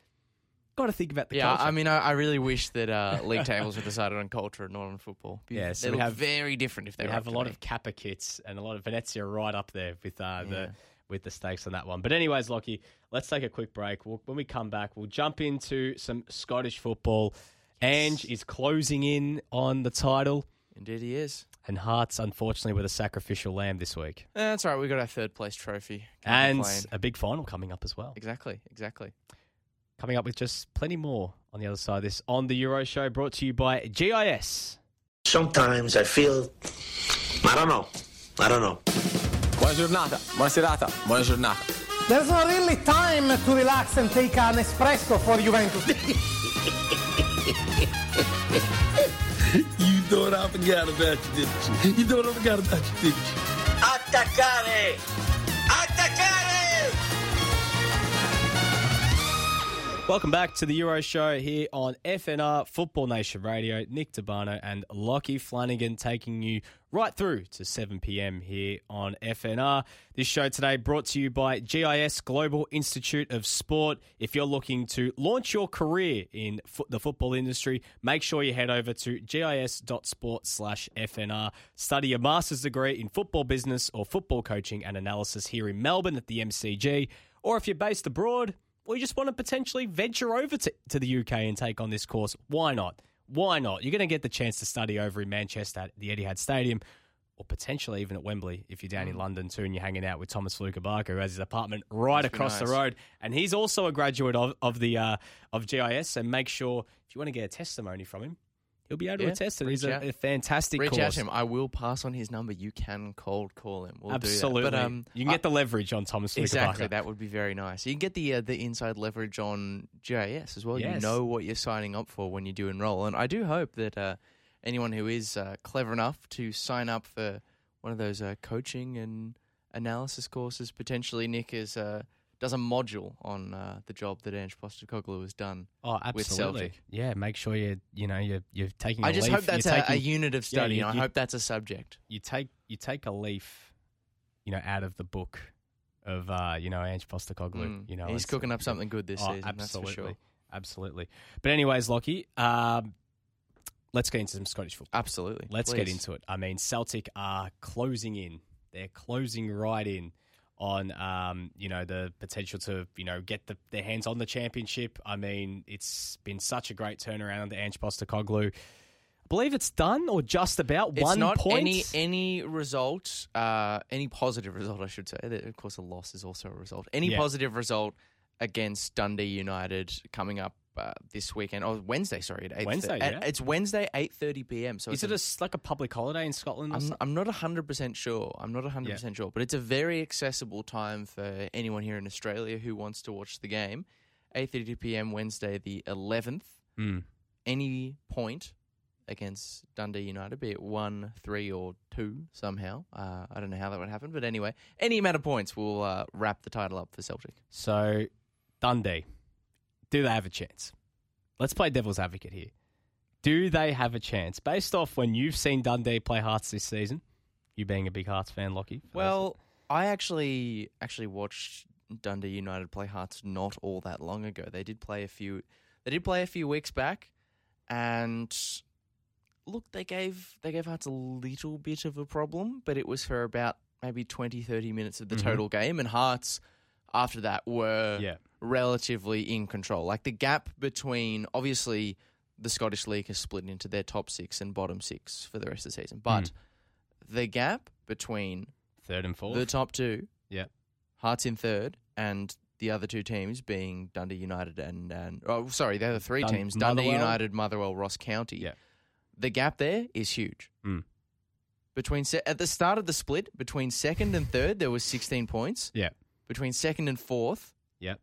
Got to think about the Yeah, culture. I mean, I, I really wish that uh, league tables were decided on culture and not on football. Yeah, so they we look have- very different if they we have a lot me. of Kappa kits and a lot of Venezia right up there with uh, Yeah. the with the stakes on that one. But anyways, Lockie, let's take a quick break. We'll, when we come back, we'll jump into some Scottish football. Ange is closing in on the title, Indeed, he is. and Hearts, unfortunately, with a sacrificial lamb this week, Eh, that's right. We got our third place trophy. Can't and a big final coming up as well. exactly, exactly. Coming up with just plenty more on the other side of this on the Euro Show, brought to you by GIS. Sometimes I feel, I don't know, I don't know. Buona giornata, buona serata, buona giornata. There's not really time to relax and take an espresso for Juventus. You thought I forgot about you, didn't you? You thought I forgot about you, didn't you? Attaccare! Attaccare! Welcome back to the Euro Show here on FNR Football Nation Radio. Nick Tabano and Lockie Flanagan taking you right through to 7 p.m. here on FNR. This show today brought to you by GIS Global Institute of Sport. If you're looking to launch your career in fo- the football industry, make sure you head over to gis.sport slash FNR. Study a master's degree in football business or football coaching and analysis here in Melbourne at the MCG. Or if you're based abroad, or you just want to potentially venture over to, to the UK and take on this course, why not? Why not? You're going to get the chance to study over in Manchester at the Etihad Stadium, or potentially even at Wembley if you're down in London too and you're hanging out with Thomas Luca Barker, who has his apartment right be across the road. And he's also a graduate of, of the uh, of GIS. And make sure if you want to get a testimony from him, he'll be able to Yeah, attest it. He's a, a fantastic Reach course. out to him. I will pass on his number. You can cold call him. We'll Absolutely. do that. But um, you can get I- the leverage on Thomas exactly. That would be very nice. You can get the uh, the inside leverage on GIS as well. You know what you're signing up for when you do enroll, and I do hope that uh, anyone who is uh, clever enough to sign up for one of those uh, coaching and analysis courses, potentially Nick is. Does a module on uh, the job that Ange Postecoglou has done. Oh, with absolutely. Celtic. Yeah, make sure you you know you're you're taking. I just leaf, hope that's a, a unit of Yeah, study, you- and I you- hope that's a subject. you take you take a leaf, you know, out of the book of uh, you know Ange Postecoglou. Mm. You know, he's cooking up something good this Oh, season. absolutely, sure. absolutely. But anyways, Lockie, um, let's get into some Scottish football. Absolutely. Let's get into it. I mean, Celtic are closing in. They're closing right in on um, you know the potential to you know get the, their hands on the championship. I mean, it's been such a great turnaround under Ange Postecoglou. I believe it's done or just about It's one not point. any any result, uh, any positive result, I should say. Of course, a loss is also a result. Any Yeah. positive result against Dundee United coming up uh, this weekend, or Wednesday, sorry, at eight. Wednesday, at- yeah. it's Wednesday, eight thirty p.m. So Is it a- like a public holiday in Scotland? I'm? I'm not 100% sure. I'm not 100% sure, but it's a very accessible time for anyone here in Australia who wants to watch the game. 8:30 p.m. Wednesday the 11th. Mm. Any point against Dundee United, be it one, three, or two somehow. Uh, I don't know how that would happen, but anyway, any amount of points will uh, wrap the title up for Celtic. So, Dundee, do they have a chance? Let's play devil's advocate here. Do they have a chance based off when you've seen Dundee play Hearts this season? You being a big Hearts fan, Lockie. Well, I actually actually watched Dundee United play Hearts not all that long ago. They did play a few. They did play a few weeks back, and look, they gave they gave Hearts a little bit of a problem, but it was for about maybe 20, 30 minutes of the Mhm. total game, and Hearts after that were Yeah. relatively in control. Like the gap between obviously the Scottish League has split into their top six and bottom six for the rest of the season, but the gap between third and fourth. the top two, Yeah. Hearts in third, and the other two teams being Dundee United and and oh sorry, the other three Dun- teams Dundee Motherwell. United, Motherwell, Ross County. Yeah. the gap there is huge. Mm. Between se- at the start of the split between second and third, there was sixteen points. yeah. Between second and fourth, Yep.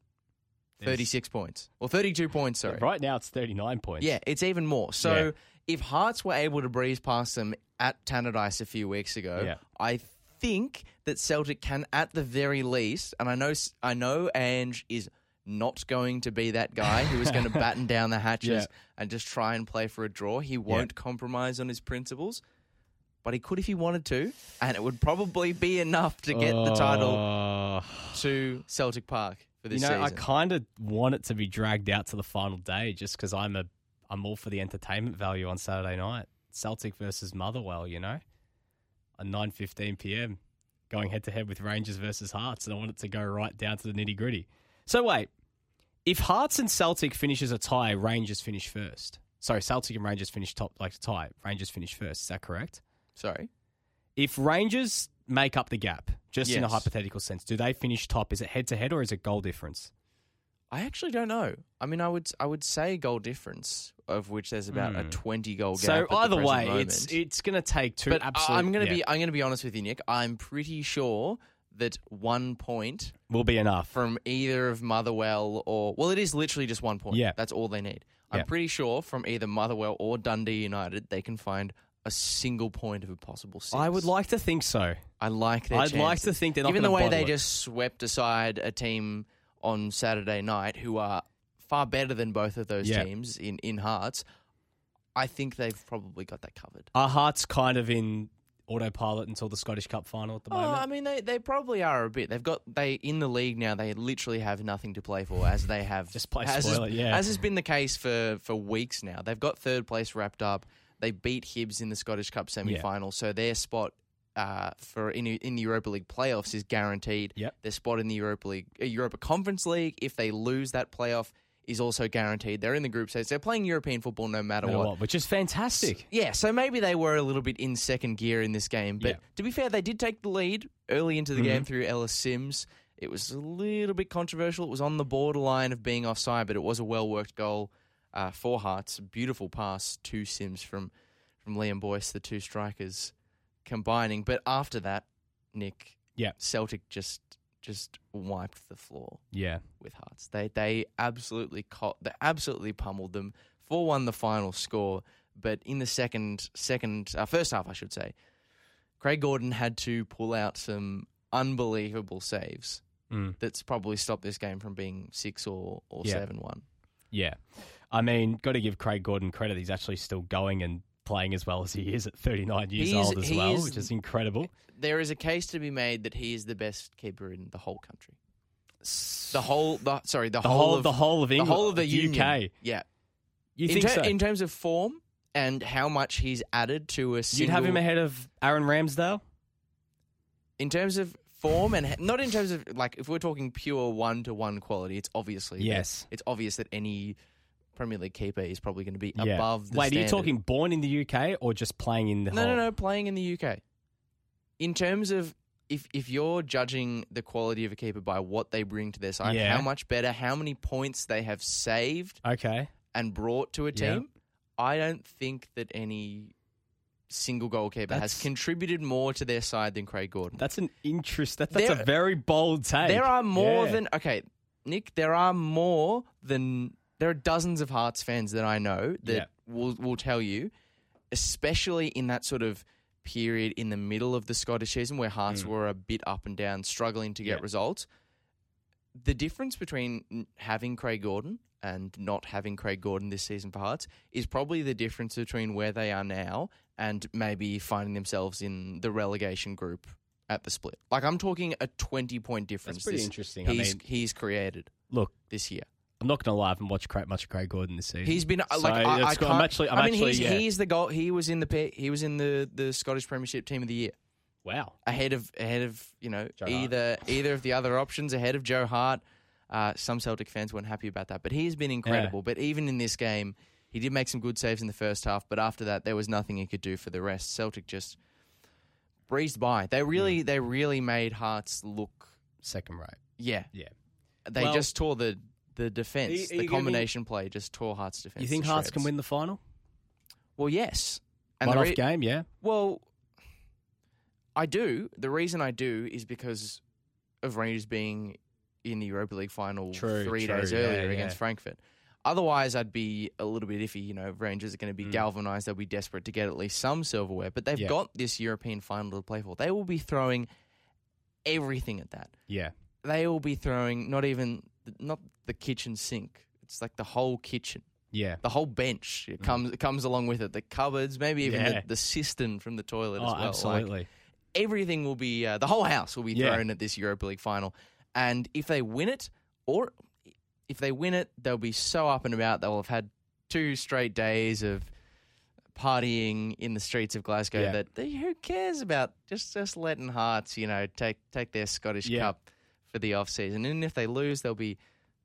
thirty six points or thirty two points. Sorry, Right now it's 39 points. yeah, it's even more. So Yeah. if Hearts were able to breeze past them at Tannadice a few weeks ago, Yeah. I think that Celtic can, at the very least, and I know I know Ange is not going to be that guy who is going to batten down the hatches Yeah. and just try and play for a draw. He won't compromise on his principles. But he could if he wanted to, and it would probably be enough to get the title Uh, to Celtic Park for this season. you know, I season. kind of want it to be dragged out to the final day just because I'm a I'm all for the entertainment value on Saturday night. Celtic versus Motherwell, you know, at 9:15 p.m. going head to head with Rangers versus Hearts, and I want it to go right down to the nitty gritty. So wait, if Hearts and Celtic finishes a tie, Rangers finish first. Sorry, Celtic and Rangers finish top like a tie. Rangers finish first. Is that correct? Sorry. If Rangers make up the gap, just in a Yes. hypothetical sense, do they finish top? Is it head to head or is it goal difference? I actually don't know. I mean, I would I would say goal difference, of which there's about a Hmm. twenty goal gap. So at the either present way, moment. it's it's going to take two But I- absolute. I'm gonna yeah, be I'm gonna be honest with you, Nick. I'm pretty sure that one point will be enough. from either of Motherwell or well, it is literally just one point. Yeah. that's all they need. I'm Yeah. pretty sure from either Motherwell or Dundee United, they can find a single point of a possible six. I would like to think so. I like their I'd like to think they're not Even the way they it. just swept aside a team on Saturday night who are far better than both of those Yeah. teams in, in Hearts. I think they've probably got that covered. Our hearts kind of in autopilot until the Scottish Cup final at the Oh, moment. I mean, they, they probably are a bit. They've got they in the league now. They literally have nothing to play for, as they have Just play as spoil has, yeah. as has been the case for for weeks now. They've got third place wrapped up. They beat Hibs in the Scottish Cup semi final, so their spot uh, for in in the Europa League playoffs is guaranteed. Yep. Their spot in the Europa League, uh, Europa Conference League, if they lose that playoff, is also guaranteed. They're in the group stage. They're playing European football no matter know what. what, which is fantastic. Yeah, so maybe they were a little bit in second gear in this game. But Yeah. to be fair, they did take the lead early into the Mhm. game through Ellis Sims. It was a little bit controversial. It was on the borderline of being offside, but it was a well worked goal uh, for Hearts. Beautiful pass to Sims from, from Liam Boyce, the two strikers combining. But after that, Nick, Yeah. Celtic just just wiped the floor Yeah. with Hearts. They they absolutely co- they absolutely pummeled them. Four one the final score, but in the second second uh, first half, I should say, Craig Gordon had to pull out some unbelievable saves. Mm. That's probably stopped this game from being six or or Yeah. seven one. Yeah. I mean, got to give Craig Gordon credit. He's actually still going and playing as well as he is at 39 years is- old as well, is- which is incredible. There is a case to be made that he is the best keeper in the whole country. The whole, the, sorry, the, The whole, whole, of the whole of England, the whole of the union. UK. Yeah, You in, think ter- so? in terms of form and how much he's added to a single. You'd have him ahead of Aaron Ramsdale? in terms of form and not in terms of like if we're talking pure one to one quality, it's obviously Yes. it's obvious that any Premier League keeper is probably going to be Yeah. above. the Wait, are you standard. talking born in the UK or just playing in the No, whole? no, no, playing in the UK. In terms of if if you're judging the quality of a keeper by what they bring to their side, Yeah. how much better, how many points they have saved Okay. and brought to a Yeah. team, I don't think that any single goalkeeper has contributed more to their side than Craig Gordon. That's an interest. That, that's There- a very bold take. There are more Yeah. than okay, Nick. There are more than there are dozens of Hearts fans that I know that Yeah. will will tell you especially in that sort of period in the middle of the Scottish season where Hearts Mm. were a bit up and down, struggling to get Yeah. results. The difference between n- having Craig Gordon and not having Craig Gordon this season for Hearts is probably the difference between where they are now and maybe finding themselves in the relegation group at the split. Like I'm talking a 20 point difference. That's pretty interesting. I He's mean- he's created Look, this year. I'm not going to lie. I haven't watched Craig, much of Craig Gordon this season. He's been uh, So like I, I can't. I'm actually. I'm I mean, actually. he's, yeah. he's the goal. He was in the he was in the, the Scottish Premiership Team of the Year wow. ahead of ahead of you know Joe Hart. either either of the other options ahead of Joe Hart. Uh, some Celtic fans weren't happy about that, but he's been incredible. But even in this game, he did make some good saves in the first half. But after that, there was nothing he could do for the rest. Celtic just breezed by. They really they really made Hearts look. Second rate. Yeah, Yeah. they Well- just tore the the defense. Are you- are you the giving me- combination play just tore Hearts defense. You think to Hearts can shreds. win the final? Well, yes. And One off re- game, yeah. Well, I do. The reason I do is because of Rangers being in the Europa League final True, three true, days yeah, earlier yeah. against Frankfurt. Otherwise, I'd be a little bit iffy. You know, Rangers are going to be Mm. galvanised. They'll be desperate to get at least some silverware, but they've Yeah. got this European final to play for. They will be throwing everything at that. Yeah. They will be throwing not even not the kitchen sink. It's like the whole kitchen Yeah. the whole bench it comes it comes along with it. The cupboards, maybe even Mm. Yeah. the, the cistern from the toilet Oh, as well. Like, absolutely. everything will be uh, the whole house will be Yeah. thrown at this Europa League final. And if they win it, or if they win it, they'll be so up and about. They'll have had two straight days of partying in the streets of Glasgow. Yeah. That they, who cares about just just letting Hearts, you know, take take their Scottish Yeah. Cup for the off season. And if they lose, they'll be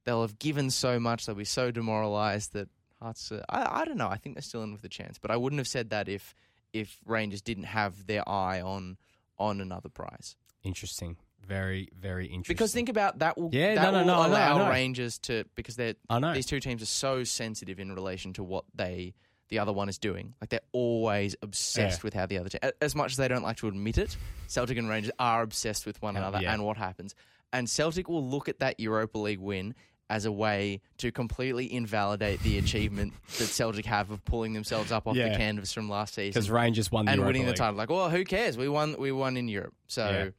they'll have given so much. They'll be so demoralised that Hearts. Uh, I I don't know. I think they're still in with a chance, but I wouldn't have said that if if Rangers didn't have their eye on on another prize. Interesting. Very, very interesting. Because think about that will Yeah, that no, no, no, I know, I allow know. Rangers to because they're I know. these two teams are so sensitive in relation to what they the other one is doing. Like they're always obsessed Yeah. with how the other team. As much as they don't like to admit it, Celtic and Rangers are obsessed with one another yeah. and what happens. And Celtic will look at that Europa League win as a way to completely invalidate the achievement that Celtic have of pulling themselves up off Yeah. the canvas from last season. because Rangers won the and Europa winning the title. Like, well, who cares? We won. We won in Europe. So Yeah.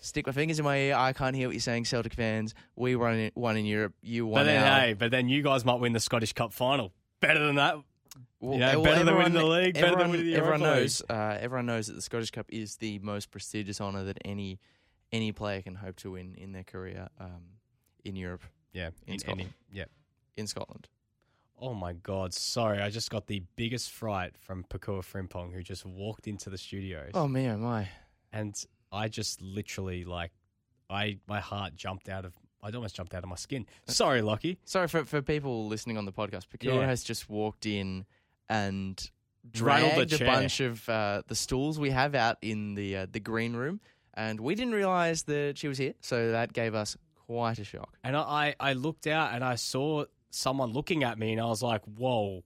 stick my fingers in my ear. I can't hear what you're saying, Celtic fans. We won in, won in Europe. You won But then, out. hey, but then you guys might win the Scottish Cup final. Better than that. Well, you know, well, better than winning the league, better than winning the everyone Europa League. knows. Uh, everyone knows that the Scottish Cup is the most prestigious honour that any any player can hope to win in their career um, in Europe, Yeah. In in Scotland. any- yeah. in Scotland. Oh my God! Sorry, I just got the biggest fright from Pakua Frimpong, who just walked into the studios, Oh me, oh my! and I just literally like, I my heart jumped out of, I almost jumped out of my skin. Sorry, Lockie. Sorry for for people listening on the podcast. Pakua Yeah. has just walked in and dragged a chair. bunch of uh, the stools we have out in the uh, the green room, and we didn't realise that she was here, so that gave us quite a shock. And I, I looked out and I saw someone looking at me, and I was like, whoa.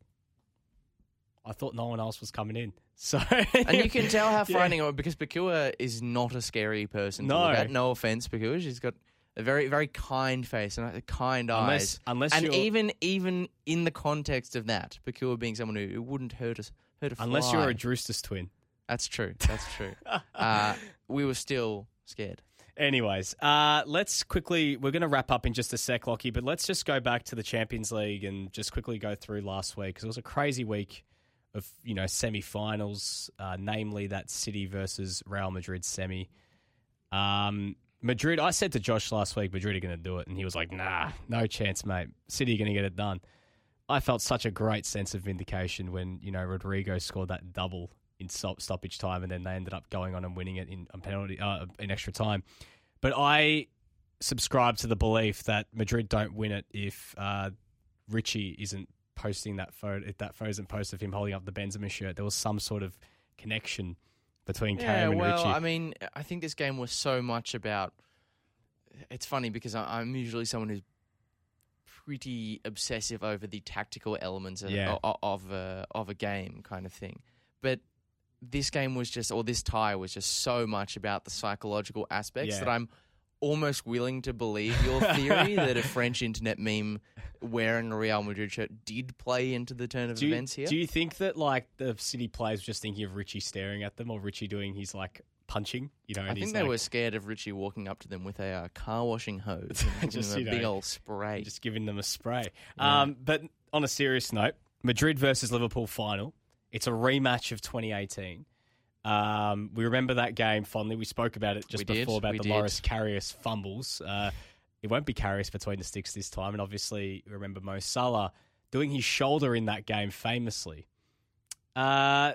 I thought no one else was coming in. So And you can tell how Yeah. frightening it was because Pakua is not a scary person. To No. look at. no offense, Pakua. She's got a very very kind face and uh, kind unless eyes. unless And you're even even in the context of that, Pakua being someone who, who wouldn't hurt us hurt a fly. unless you're a Drewstus twin. That's true. That's true. uh, we were still scared. Anyways, uh, let's quickly. We're going to wrap up in just a sec, Lockie, but let's just go back to the Champions League and just quickly go through last week because it was a crazy week of you know semi-finals, uh, namely that City versus Real Madrid semi. Um, Madrid. I said to Josh last week, Madrid are going to do it, and he was like, "Nah, no chance, mate. City are going to get it done." I felt such a great sense of vindication when you know Rodrygo scored that double in stop, stoppage time, and then they ended up going on and winning it in penalty uh, in extra time. But I subscribe to the belief that Madrid don't win it if uh, Richie isn't posting that photo. If that photo isn't posted of him holding up the Benzema shirt, there was some sort of connection between Yeah, Cam and well, Richie. I mean, I think this game was so much about. It's funny because I- I'm usually someone who's pretty obsessive over the tactical elements of Yeah. of, of a of a game kind of thing, but this game was just, or this tie was just so much about the psychological aspects Yeah. that I'm almost willing to believe your theory that a French internet meme wearing a Real Madrid shirt did play into the turn of Do you, events here. do you think that like the City players were just thinking of Richie staring at them or Richie doing his like punching? You know, I think they like, were scared of Richie walking up to them with a uh, car washing hose, and Just, a you big know, old spray. just giving them a spray. Um, but on a serious note, Madrid versus Liverpool final. It's a rematch of 2018. Um, we remember that game fondly. We spoke about it just We did, before about we the did. Loris Karius fumbles. Uh, it won't be Karius between the sticks this time, and obviously remember Mo Salah doing his shoulder in that game famously. Uh,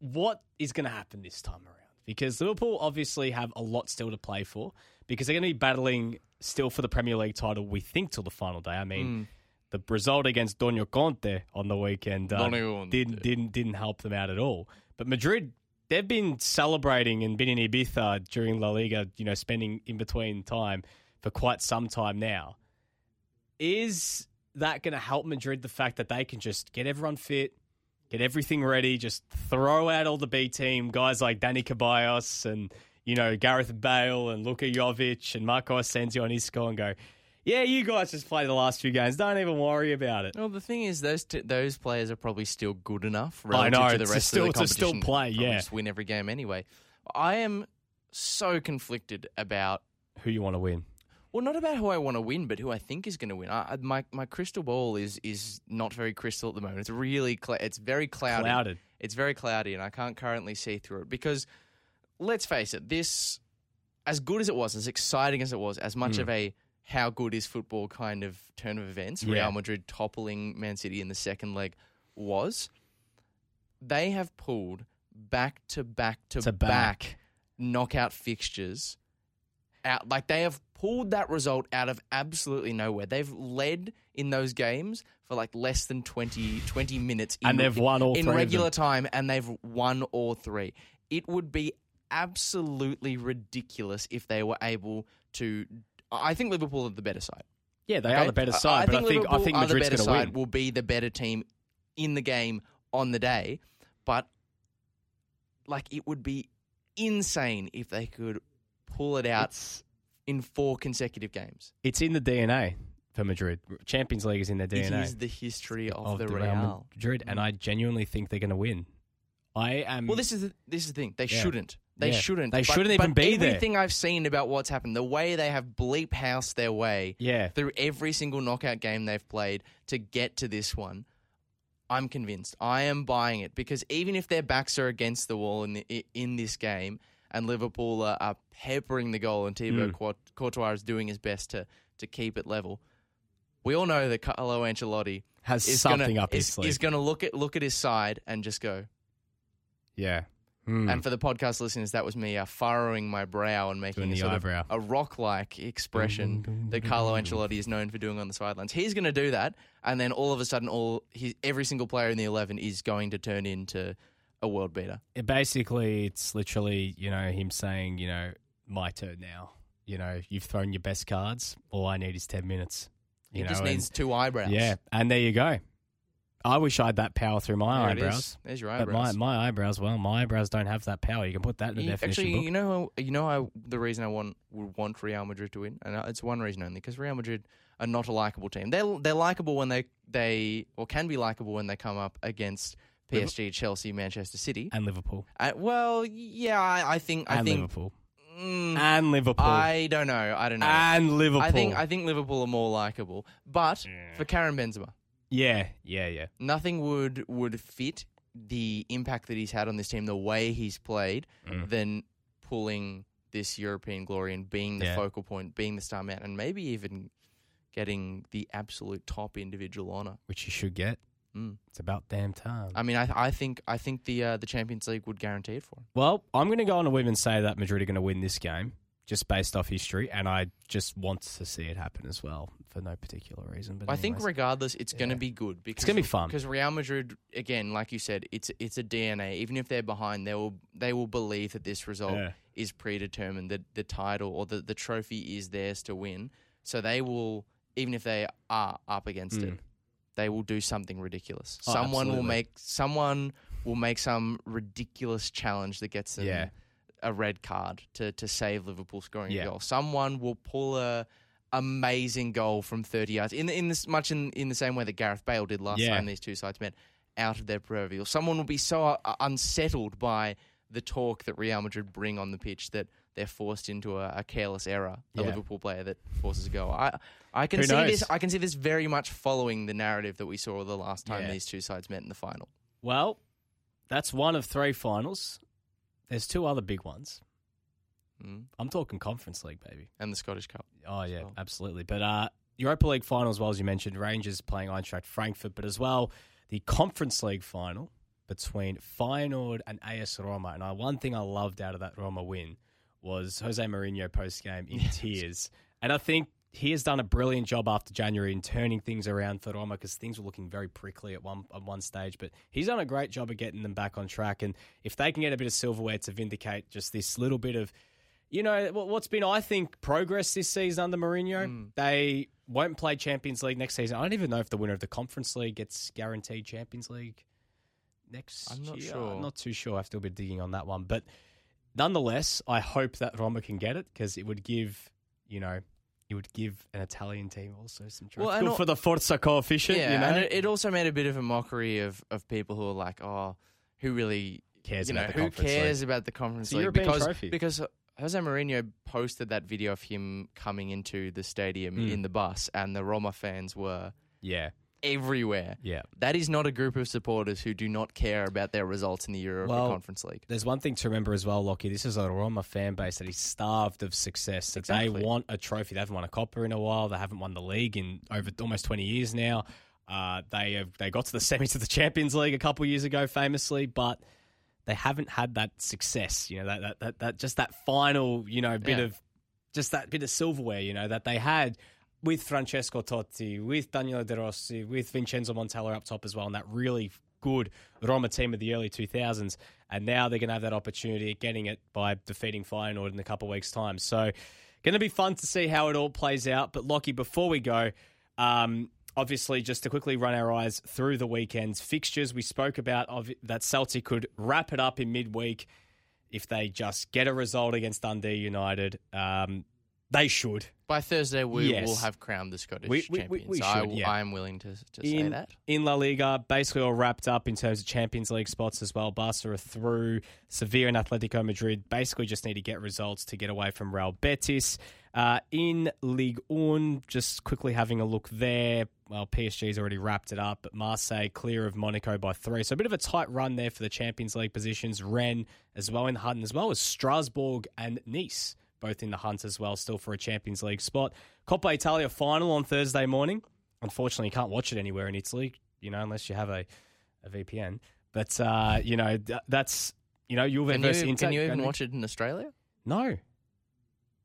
what is going to happen this time around? Because Liverpool obviously have a lot still to play for because they're going to be battling still for the Premier League title, we think, till the final day. I mean, Mm. The result against Donio Conte on the weekend uh, didn't, didn't, didn't help them out at all. But Madrid, they've been celebrating and been in Ibiza during La Liga, you know, spending in between time for quite some time now. Is that going to help Madrid, the fact that they can just get everyone fit, get everything ready, just throw out all the B team guys like Dani Ceballos and you know Gareth Bale and Luka Jovic and Marco Asensio and Isco and go, yeah, you guys just play the last few games. Don't even worry about it. Well, the thing is, those t- those players are probably still good enough I know, to the rest still- of the to still play, yeah. just win every game anyway. I am so conflicted about Who you want to win? well, not about who I want to win, but who I think is going to win. I, my my crystal ball is is not very crystal at the moment. It's really cl- it's very cloudy. Clouded. It's very cloudy, and I can't currently see through it because let's face it, this as good as it was, as exciting as it was, as much hmm. of a how good is football kind of turn of events, Yeah. Real Madrid toppling Man City in the second leg was. They have pulled back to back to, To back. back. knockout fixtures out like they have pulled that result out of absolutely nowhere. They've led in those games for like less than 20, 20 minutes in, And they've won all in three regular time and they've won all three. It would be absolutely ridiculous if they were able to I think Liverpool are the better side. Yeah, they okay? are the better I- side, but I think I Liverpool think are the better side win. will be the better team in the game on the day, but like it would be insane if they could pull it out It's, in four consecutive games. it's in the DNA for Madrid. Champions League is in their It DNA is the history of, the, Real Real. Madrid, and mm. I genuinely think they're going to win. I am. Well, this is the, this is the thing. They Yeah. shouldn't. They Yeah. shouldn't. They But- shouldn't even be there. Everything I've seen about what's happened, the way they have bleep house their way yeah. through every single knockout game they've played to get to this one, I'm convinced. I am buying it because even if their backs are against the wall in the, in this game and Liverpool are, are peppering the goal and Thibaut Mm. Courtois is doing his best to to keep it level, we all know that Carlo Ancelotti Has is something gonna, up his is, sleeve. is going to look at look at his side and just go. yeah. Hmm. And for the podcast listeners, that was me uh, furrowing my brow and making Doing a the sort eyebrow. of a rock-like expression that Carlo Ancelotti is known for doing on the sidelines. He's going to do that, and then all of a sudden, all he, every single player in the eleven is going to turn into a world beater. It basically, it's literally, you know, him saying, you know, my turn now. You know, you've thrown your best cards. All I need is 10 minutes. He know, just and- needs two eyebrows. Yeah, and there you go. I wish I had that power through my There eyebrows. There's your But my, eyebrows. my eyebrows, well, my eyebrows don't have that power. You can put that in the You- definition actually, book. you know, you know, how the reason I want would want Real Madrid to win, and it's one reason only because Real Madrid are not a likable team. They're they're likable when they they or can be likable when they come up against PSG, Chelsea, Manchester City. and Liverpool. Uh, well, yeah, I, I think I and think Liverpool. mm, And Liverpool. I don't know. I don't know. and Liverpool. I think I think Liverpool are more likable, but for Karim Benzema, yeah, yeah, yeah. nothing would would fit the impact that he's had on this team, the way he's played, Mm. than pulling this European glory and being the Yeah. focal point, being the star man, and maybe even getting the absolute top individual honor. Which you should get. Mm. It's about damn time. I mean, I I think I think the uh, the Champions League would guarantee it for him. well, I'm going to go on a whim and say that Madrid are going to win this game, just based off history, and I just want to see it happen as well for no particular reason. But I think regardless, it's going to be good because gonna be fun. Because Real Madrid, again, like you said, it's it's a DNA. Even if they're behind, they will they will believe that this result Yeah. is predetermined. That the title or the the trophy is theirs to win. So they will, even if they are up against it, Mm. they will do something ridiculous. Oh, someone will make someone will make some ridiculous challenge that gets them Yeah. A red card to to save Liverpool scoring Yeah. a goal. Someone will pull a amazing goal from 30 yards in in this much in, in the same way that Gareth Bale did last Yeah. time these two sides met out of their proverbial. Someone will be so uh, unsettled by the talk that Real Madrid bring on the pitch that they're forced into a, a careless error. A Yeah. Liverpool player that forces a goal. I I can Who see knows? this. I can see this very much following the narrative that we saw the last time Yeah. these two sides met in the final. Well, that's one of three finals. There's two other big ones. Mm. I'm talking Conference League, baby. And the Scottish Cup. Oh yeah, well. absolutely. But uh, Europa League final as well as you mentioned, Rangers playing Eintracht Frankfurt, but as well the Conference League final between Feyenoord and AS Roma. And uh, one thing I loved out of that Roma win was Jose Mourinho post game in tears, and I think he has done a brilliant job after January in turning things around for Roma because things were looking very prickly at one at one stage. But he's done a great job of getting them back on track, and if they can get a bit of silverware to vindicate just this little bit of you know what- what's been, I think, progress this season under Mourinho. Mm. They won't play Champions League next season. I don't even know if the winner of the Conference League gets guaranteed Champions League next I'm not year. sure. I'm not too sure. I have to do a bit digging on that one, but nonetheless, I hope that Roma can get it because it would give, you know, it would give an Italian team also some trophy Well, and Good for the Forza coefficient. yeah, you know, and it, it also made a bit of a mockery of, of people who are like, oh, who really cares you know about the who Conference League. cares about the Conference It's League European because trophy. because Jose Mourinho posted that video of him coming into the stadium Mm. in the bus, and the Roma fans were Yeah, everywhere. yeah. That is not a group of supporters who do not care about their results in the Europa Well, Conference League. There's one thing to remember as well, Lockie. This is a Roma fan base that is starved of success. That they want a trophy. They haven't won a Coppa in a while. They haven't won the league in over almost 20 years now. Uh, they have they got to the semis of the Champions League a couple years ago, famously, but they haven't had that success. You know that that that, that just that final you know bit Yeah. of just that bit of silverware. You know that they had. With Francesco Totti, with Daniele De Rossi, with Vincenzo Montella up top as well, and that really good Roma team of the early 2000s. And now they're going to have that opportunity at getting it by defeating Feyenoord in a couple of weeks' time. So, going to be fun to see how it all plays out. But, Lockie, before we go, um, obviously, just to quickly run our eyes through the weekend's fixtures, we spoke about of, that Celtic could wrap it up in midweek if they just get a result against Dundee United. Um, they should. By Thursday, we Yes. will have crowned the Scottish We- we- we- champions. we I, should, yeah. I am willing to, to say in, that. in La Liga, basically all wrapped up in terms of Champions League spots as well. Barca are through. Sevilla and Atletico Madrid basically just need to get results to get away from Real Betis. Uh, in League 1, just quickly having a look there. Well, PSG's already wrapped it up, but Marseille clear of Monaco by three. So a bit of a tight run there for the Champions League positions. Rennes as well in hunt, as well as Strasbourg and Nice, both in the hunt as well, still for a Champions League spot. Coppa Italia final on Thursday morning. Unfortunately, you can't watch it anywhere in Italy, you know, unless you have a, a VPN. But, uh, you know, th- that's, you know, Juve Can versus you, Inter. can you even watch it in Australia? No.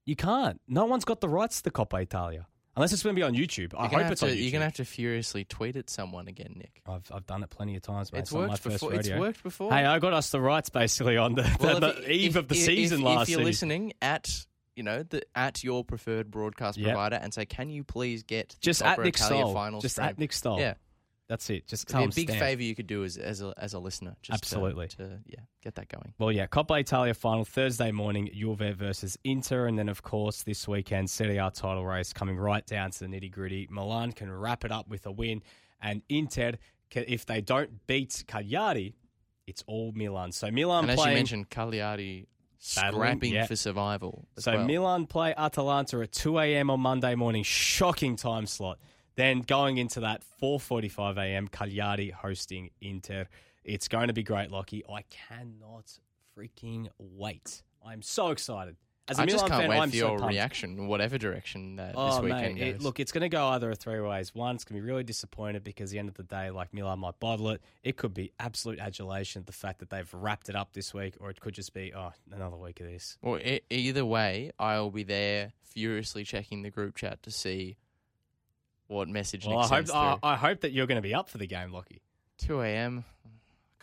You can't. No one's got the rights to Coppa Italia. Unless it's going to be on YouTube. I hope it's on to, YouTube. You're going to have to furiously tweet at someone again, Nick. I've, I've done it plenty of times, mate. It's on worked before. It's worked before. Hey, I got us the rights basically on the, Well, the, the eve if- of the if- season if, last If you're season. listening at you know the at your preferred broadcast Yep. provider and say, can you please get the just at Nick Italia Stoll. Just stream? at Nick Stoll. Yeah, That's it. Just tell a big Stan. favour you could do as as a, as a listener. Just to- Absolutely. To, yeah get that going. Well, yeah, Coppa Italia final Thursday morning, Juve versus Inter, and then of course this weekend Serie A title race coming right down to the nitty gritty. Milan can wrap it up with a win, and Inter, if they don't beat Cagliari, it's all Milan. So Milan and as you mentioned, Cagliari scrapping yeah. for survival. So well. Milan play Atalanta at 2 a.m. on Monday morning. Shocking time slot. Then going into that 4:45 a.m. Cagliari hosting Inter. It's going to be great, Lockie. I cannot freaking wait. I'm so excited. As a I Milan just can't fan, wait I'm for so your pumped. reaction, whatever direction that Oh, this weekend mate. It, goes. look, it's going to go either of three ways. One, it's going to be really disappointed because at the end of the day, like Milan might bottle it. It could be absolute adulation at the fact that they've wrapped it up this week, or it could just be, oh, another week of this. Well, e- either way, I'll be there furiously checking the group chat to see what message Well, Nick I hope, sends I. I hope that you're going to be up for the game, Lockie. 2 a.m.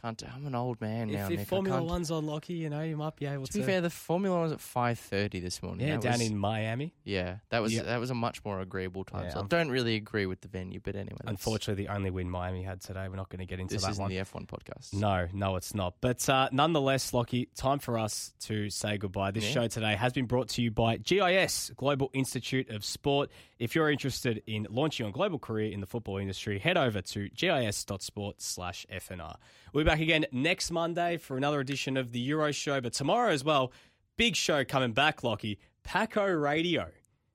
Can't. I'm an old man now. If, Nick. Formula One's on Lockie, you know, you might be able To to. be fair, the Formula One was at five thirty this morning. yeah, That down was- in Miami. yeah, that was Yeah. that was a much more agreeable time. Yeah, so I don't really agree with the venue, but anyway, Unfortunately, the only win Miami had today. We're not going to get into that. this that isn't one. the F1 podcast. No, no, it's not. But uh, nonetheless, Lockie, time for us to say goodbye. This Yeah. show today has been brought to you by GIS, Global Institute of Sport. If you're interested in launching your global career in the football industry, head over to gis.sport slash FNR. We'll be back again next Monday for another edition of the Euro Show. But tomorrow as well, big show coming back, Lockie, Paco Radio.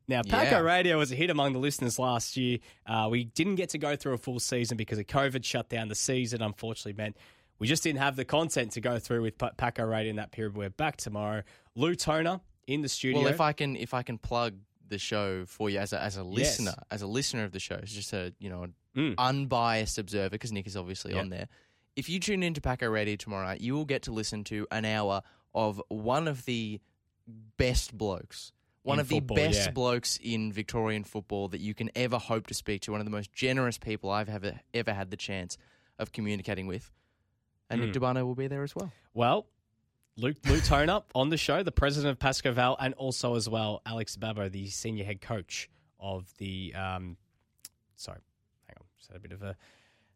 Now, Paco Yeah. Radio was a hit among the listeners last year. Uh, we didn't get to go through a full season because of COVID shut down the season, unfortunately meant we just didn't have the content to go through with Paco Radio in that period. We're back tomorrow. Lou Toner in the studio. Well, if I can if I can plug the show for you as a as a Yes. listener, as a listener of the show, it's just a you know an Mm. unbiased observer because Nick is obviously Yep. on there. If you tune into Paco Radio tomorrow night, you will get to listen to an hour of one of the best blokes. One In of the best yeah. blokes in Victorian football that you can ever hope to speak to. One of the most generous people I've ever ever had the chance of communicating with. And Nick Mm. Dubano will be there as well. well, Luke, Lou Toner on the show, the president of Pascoe Vale, and also as well Alex Babbo, the senior head coach of the. Um, sorry, hang on, just had a bit of a.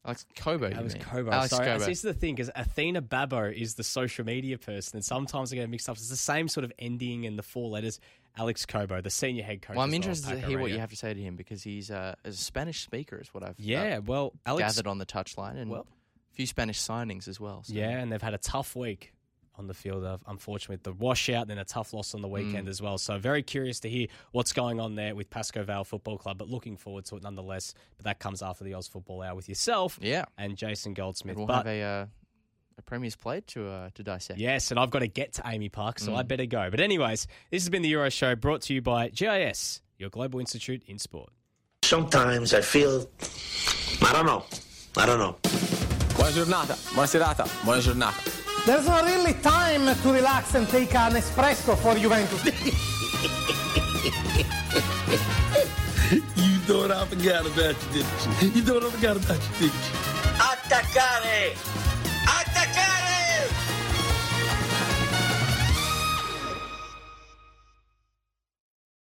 Alex Kobo. Alex mean. Kobo. Alex Sorry, Kobo. this is the thing because Athena Babbo is the social media person, and sometimes I get mixed up. It's the same sort of ending and the four letters. Alex Kobo, the senior head coach. Well, I'm interested of to hear what you have to say to him because he's uh, a Spanish speaker, is what I've uh, Yeah, well, Alex. gathered on the touchline, and Well- a few Spanish signings as well. So. Yeah, and they've had a tough week on the field, of, unfortunately, with the washout, then a tough loss on the weekend Mm. as well. So, very curious to hear what's going on there with Pascoe Vale Football Club, but looking forward to it nonetheless. But that comes after the Oz Football Hour with yourself yeah. and Jason Goldsmith. And we'll but have a uh, a Premier's plate to uh, to dissect. Yes, and I've got to get to AAMI Park, so I Mm. better go. But, anyways, this has been the Euro Show brought to you by GIS, your global institute in sport. Sometimes I feel, I don't know, I don't know. Buona giornata, buona serata, buona giornata. There's not really time to relax and take an espresso for Juventus. You thought I forgot about you, didn't you? You thought I forgot about you, didn't you? Attaccare!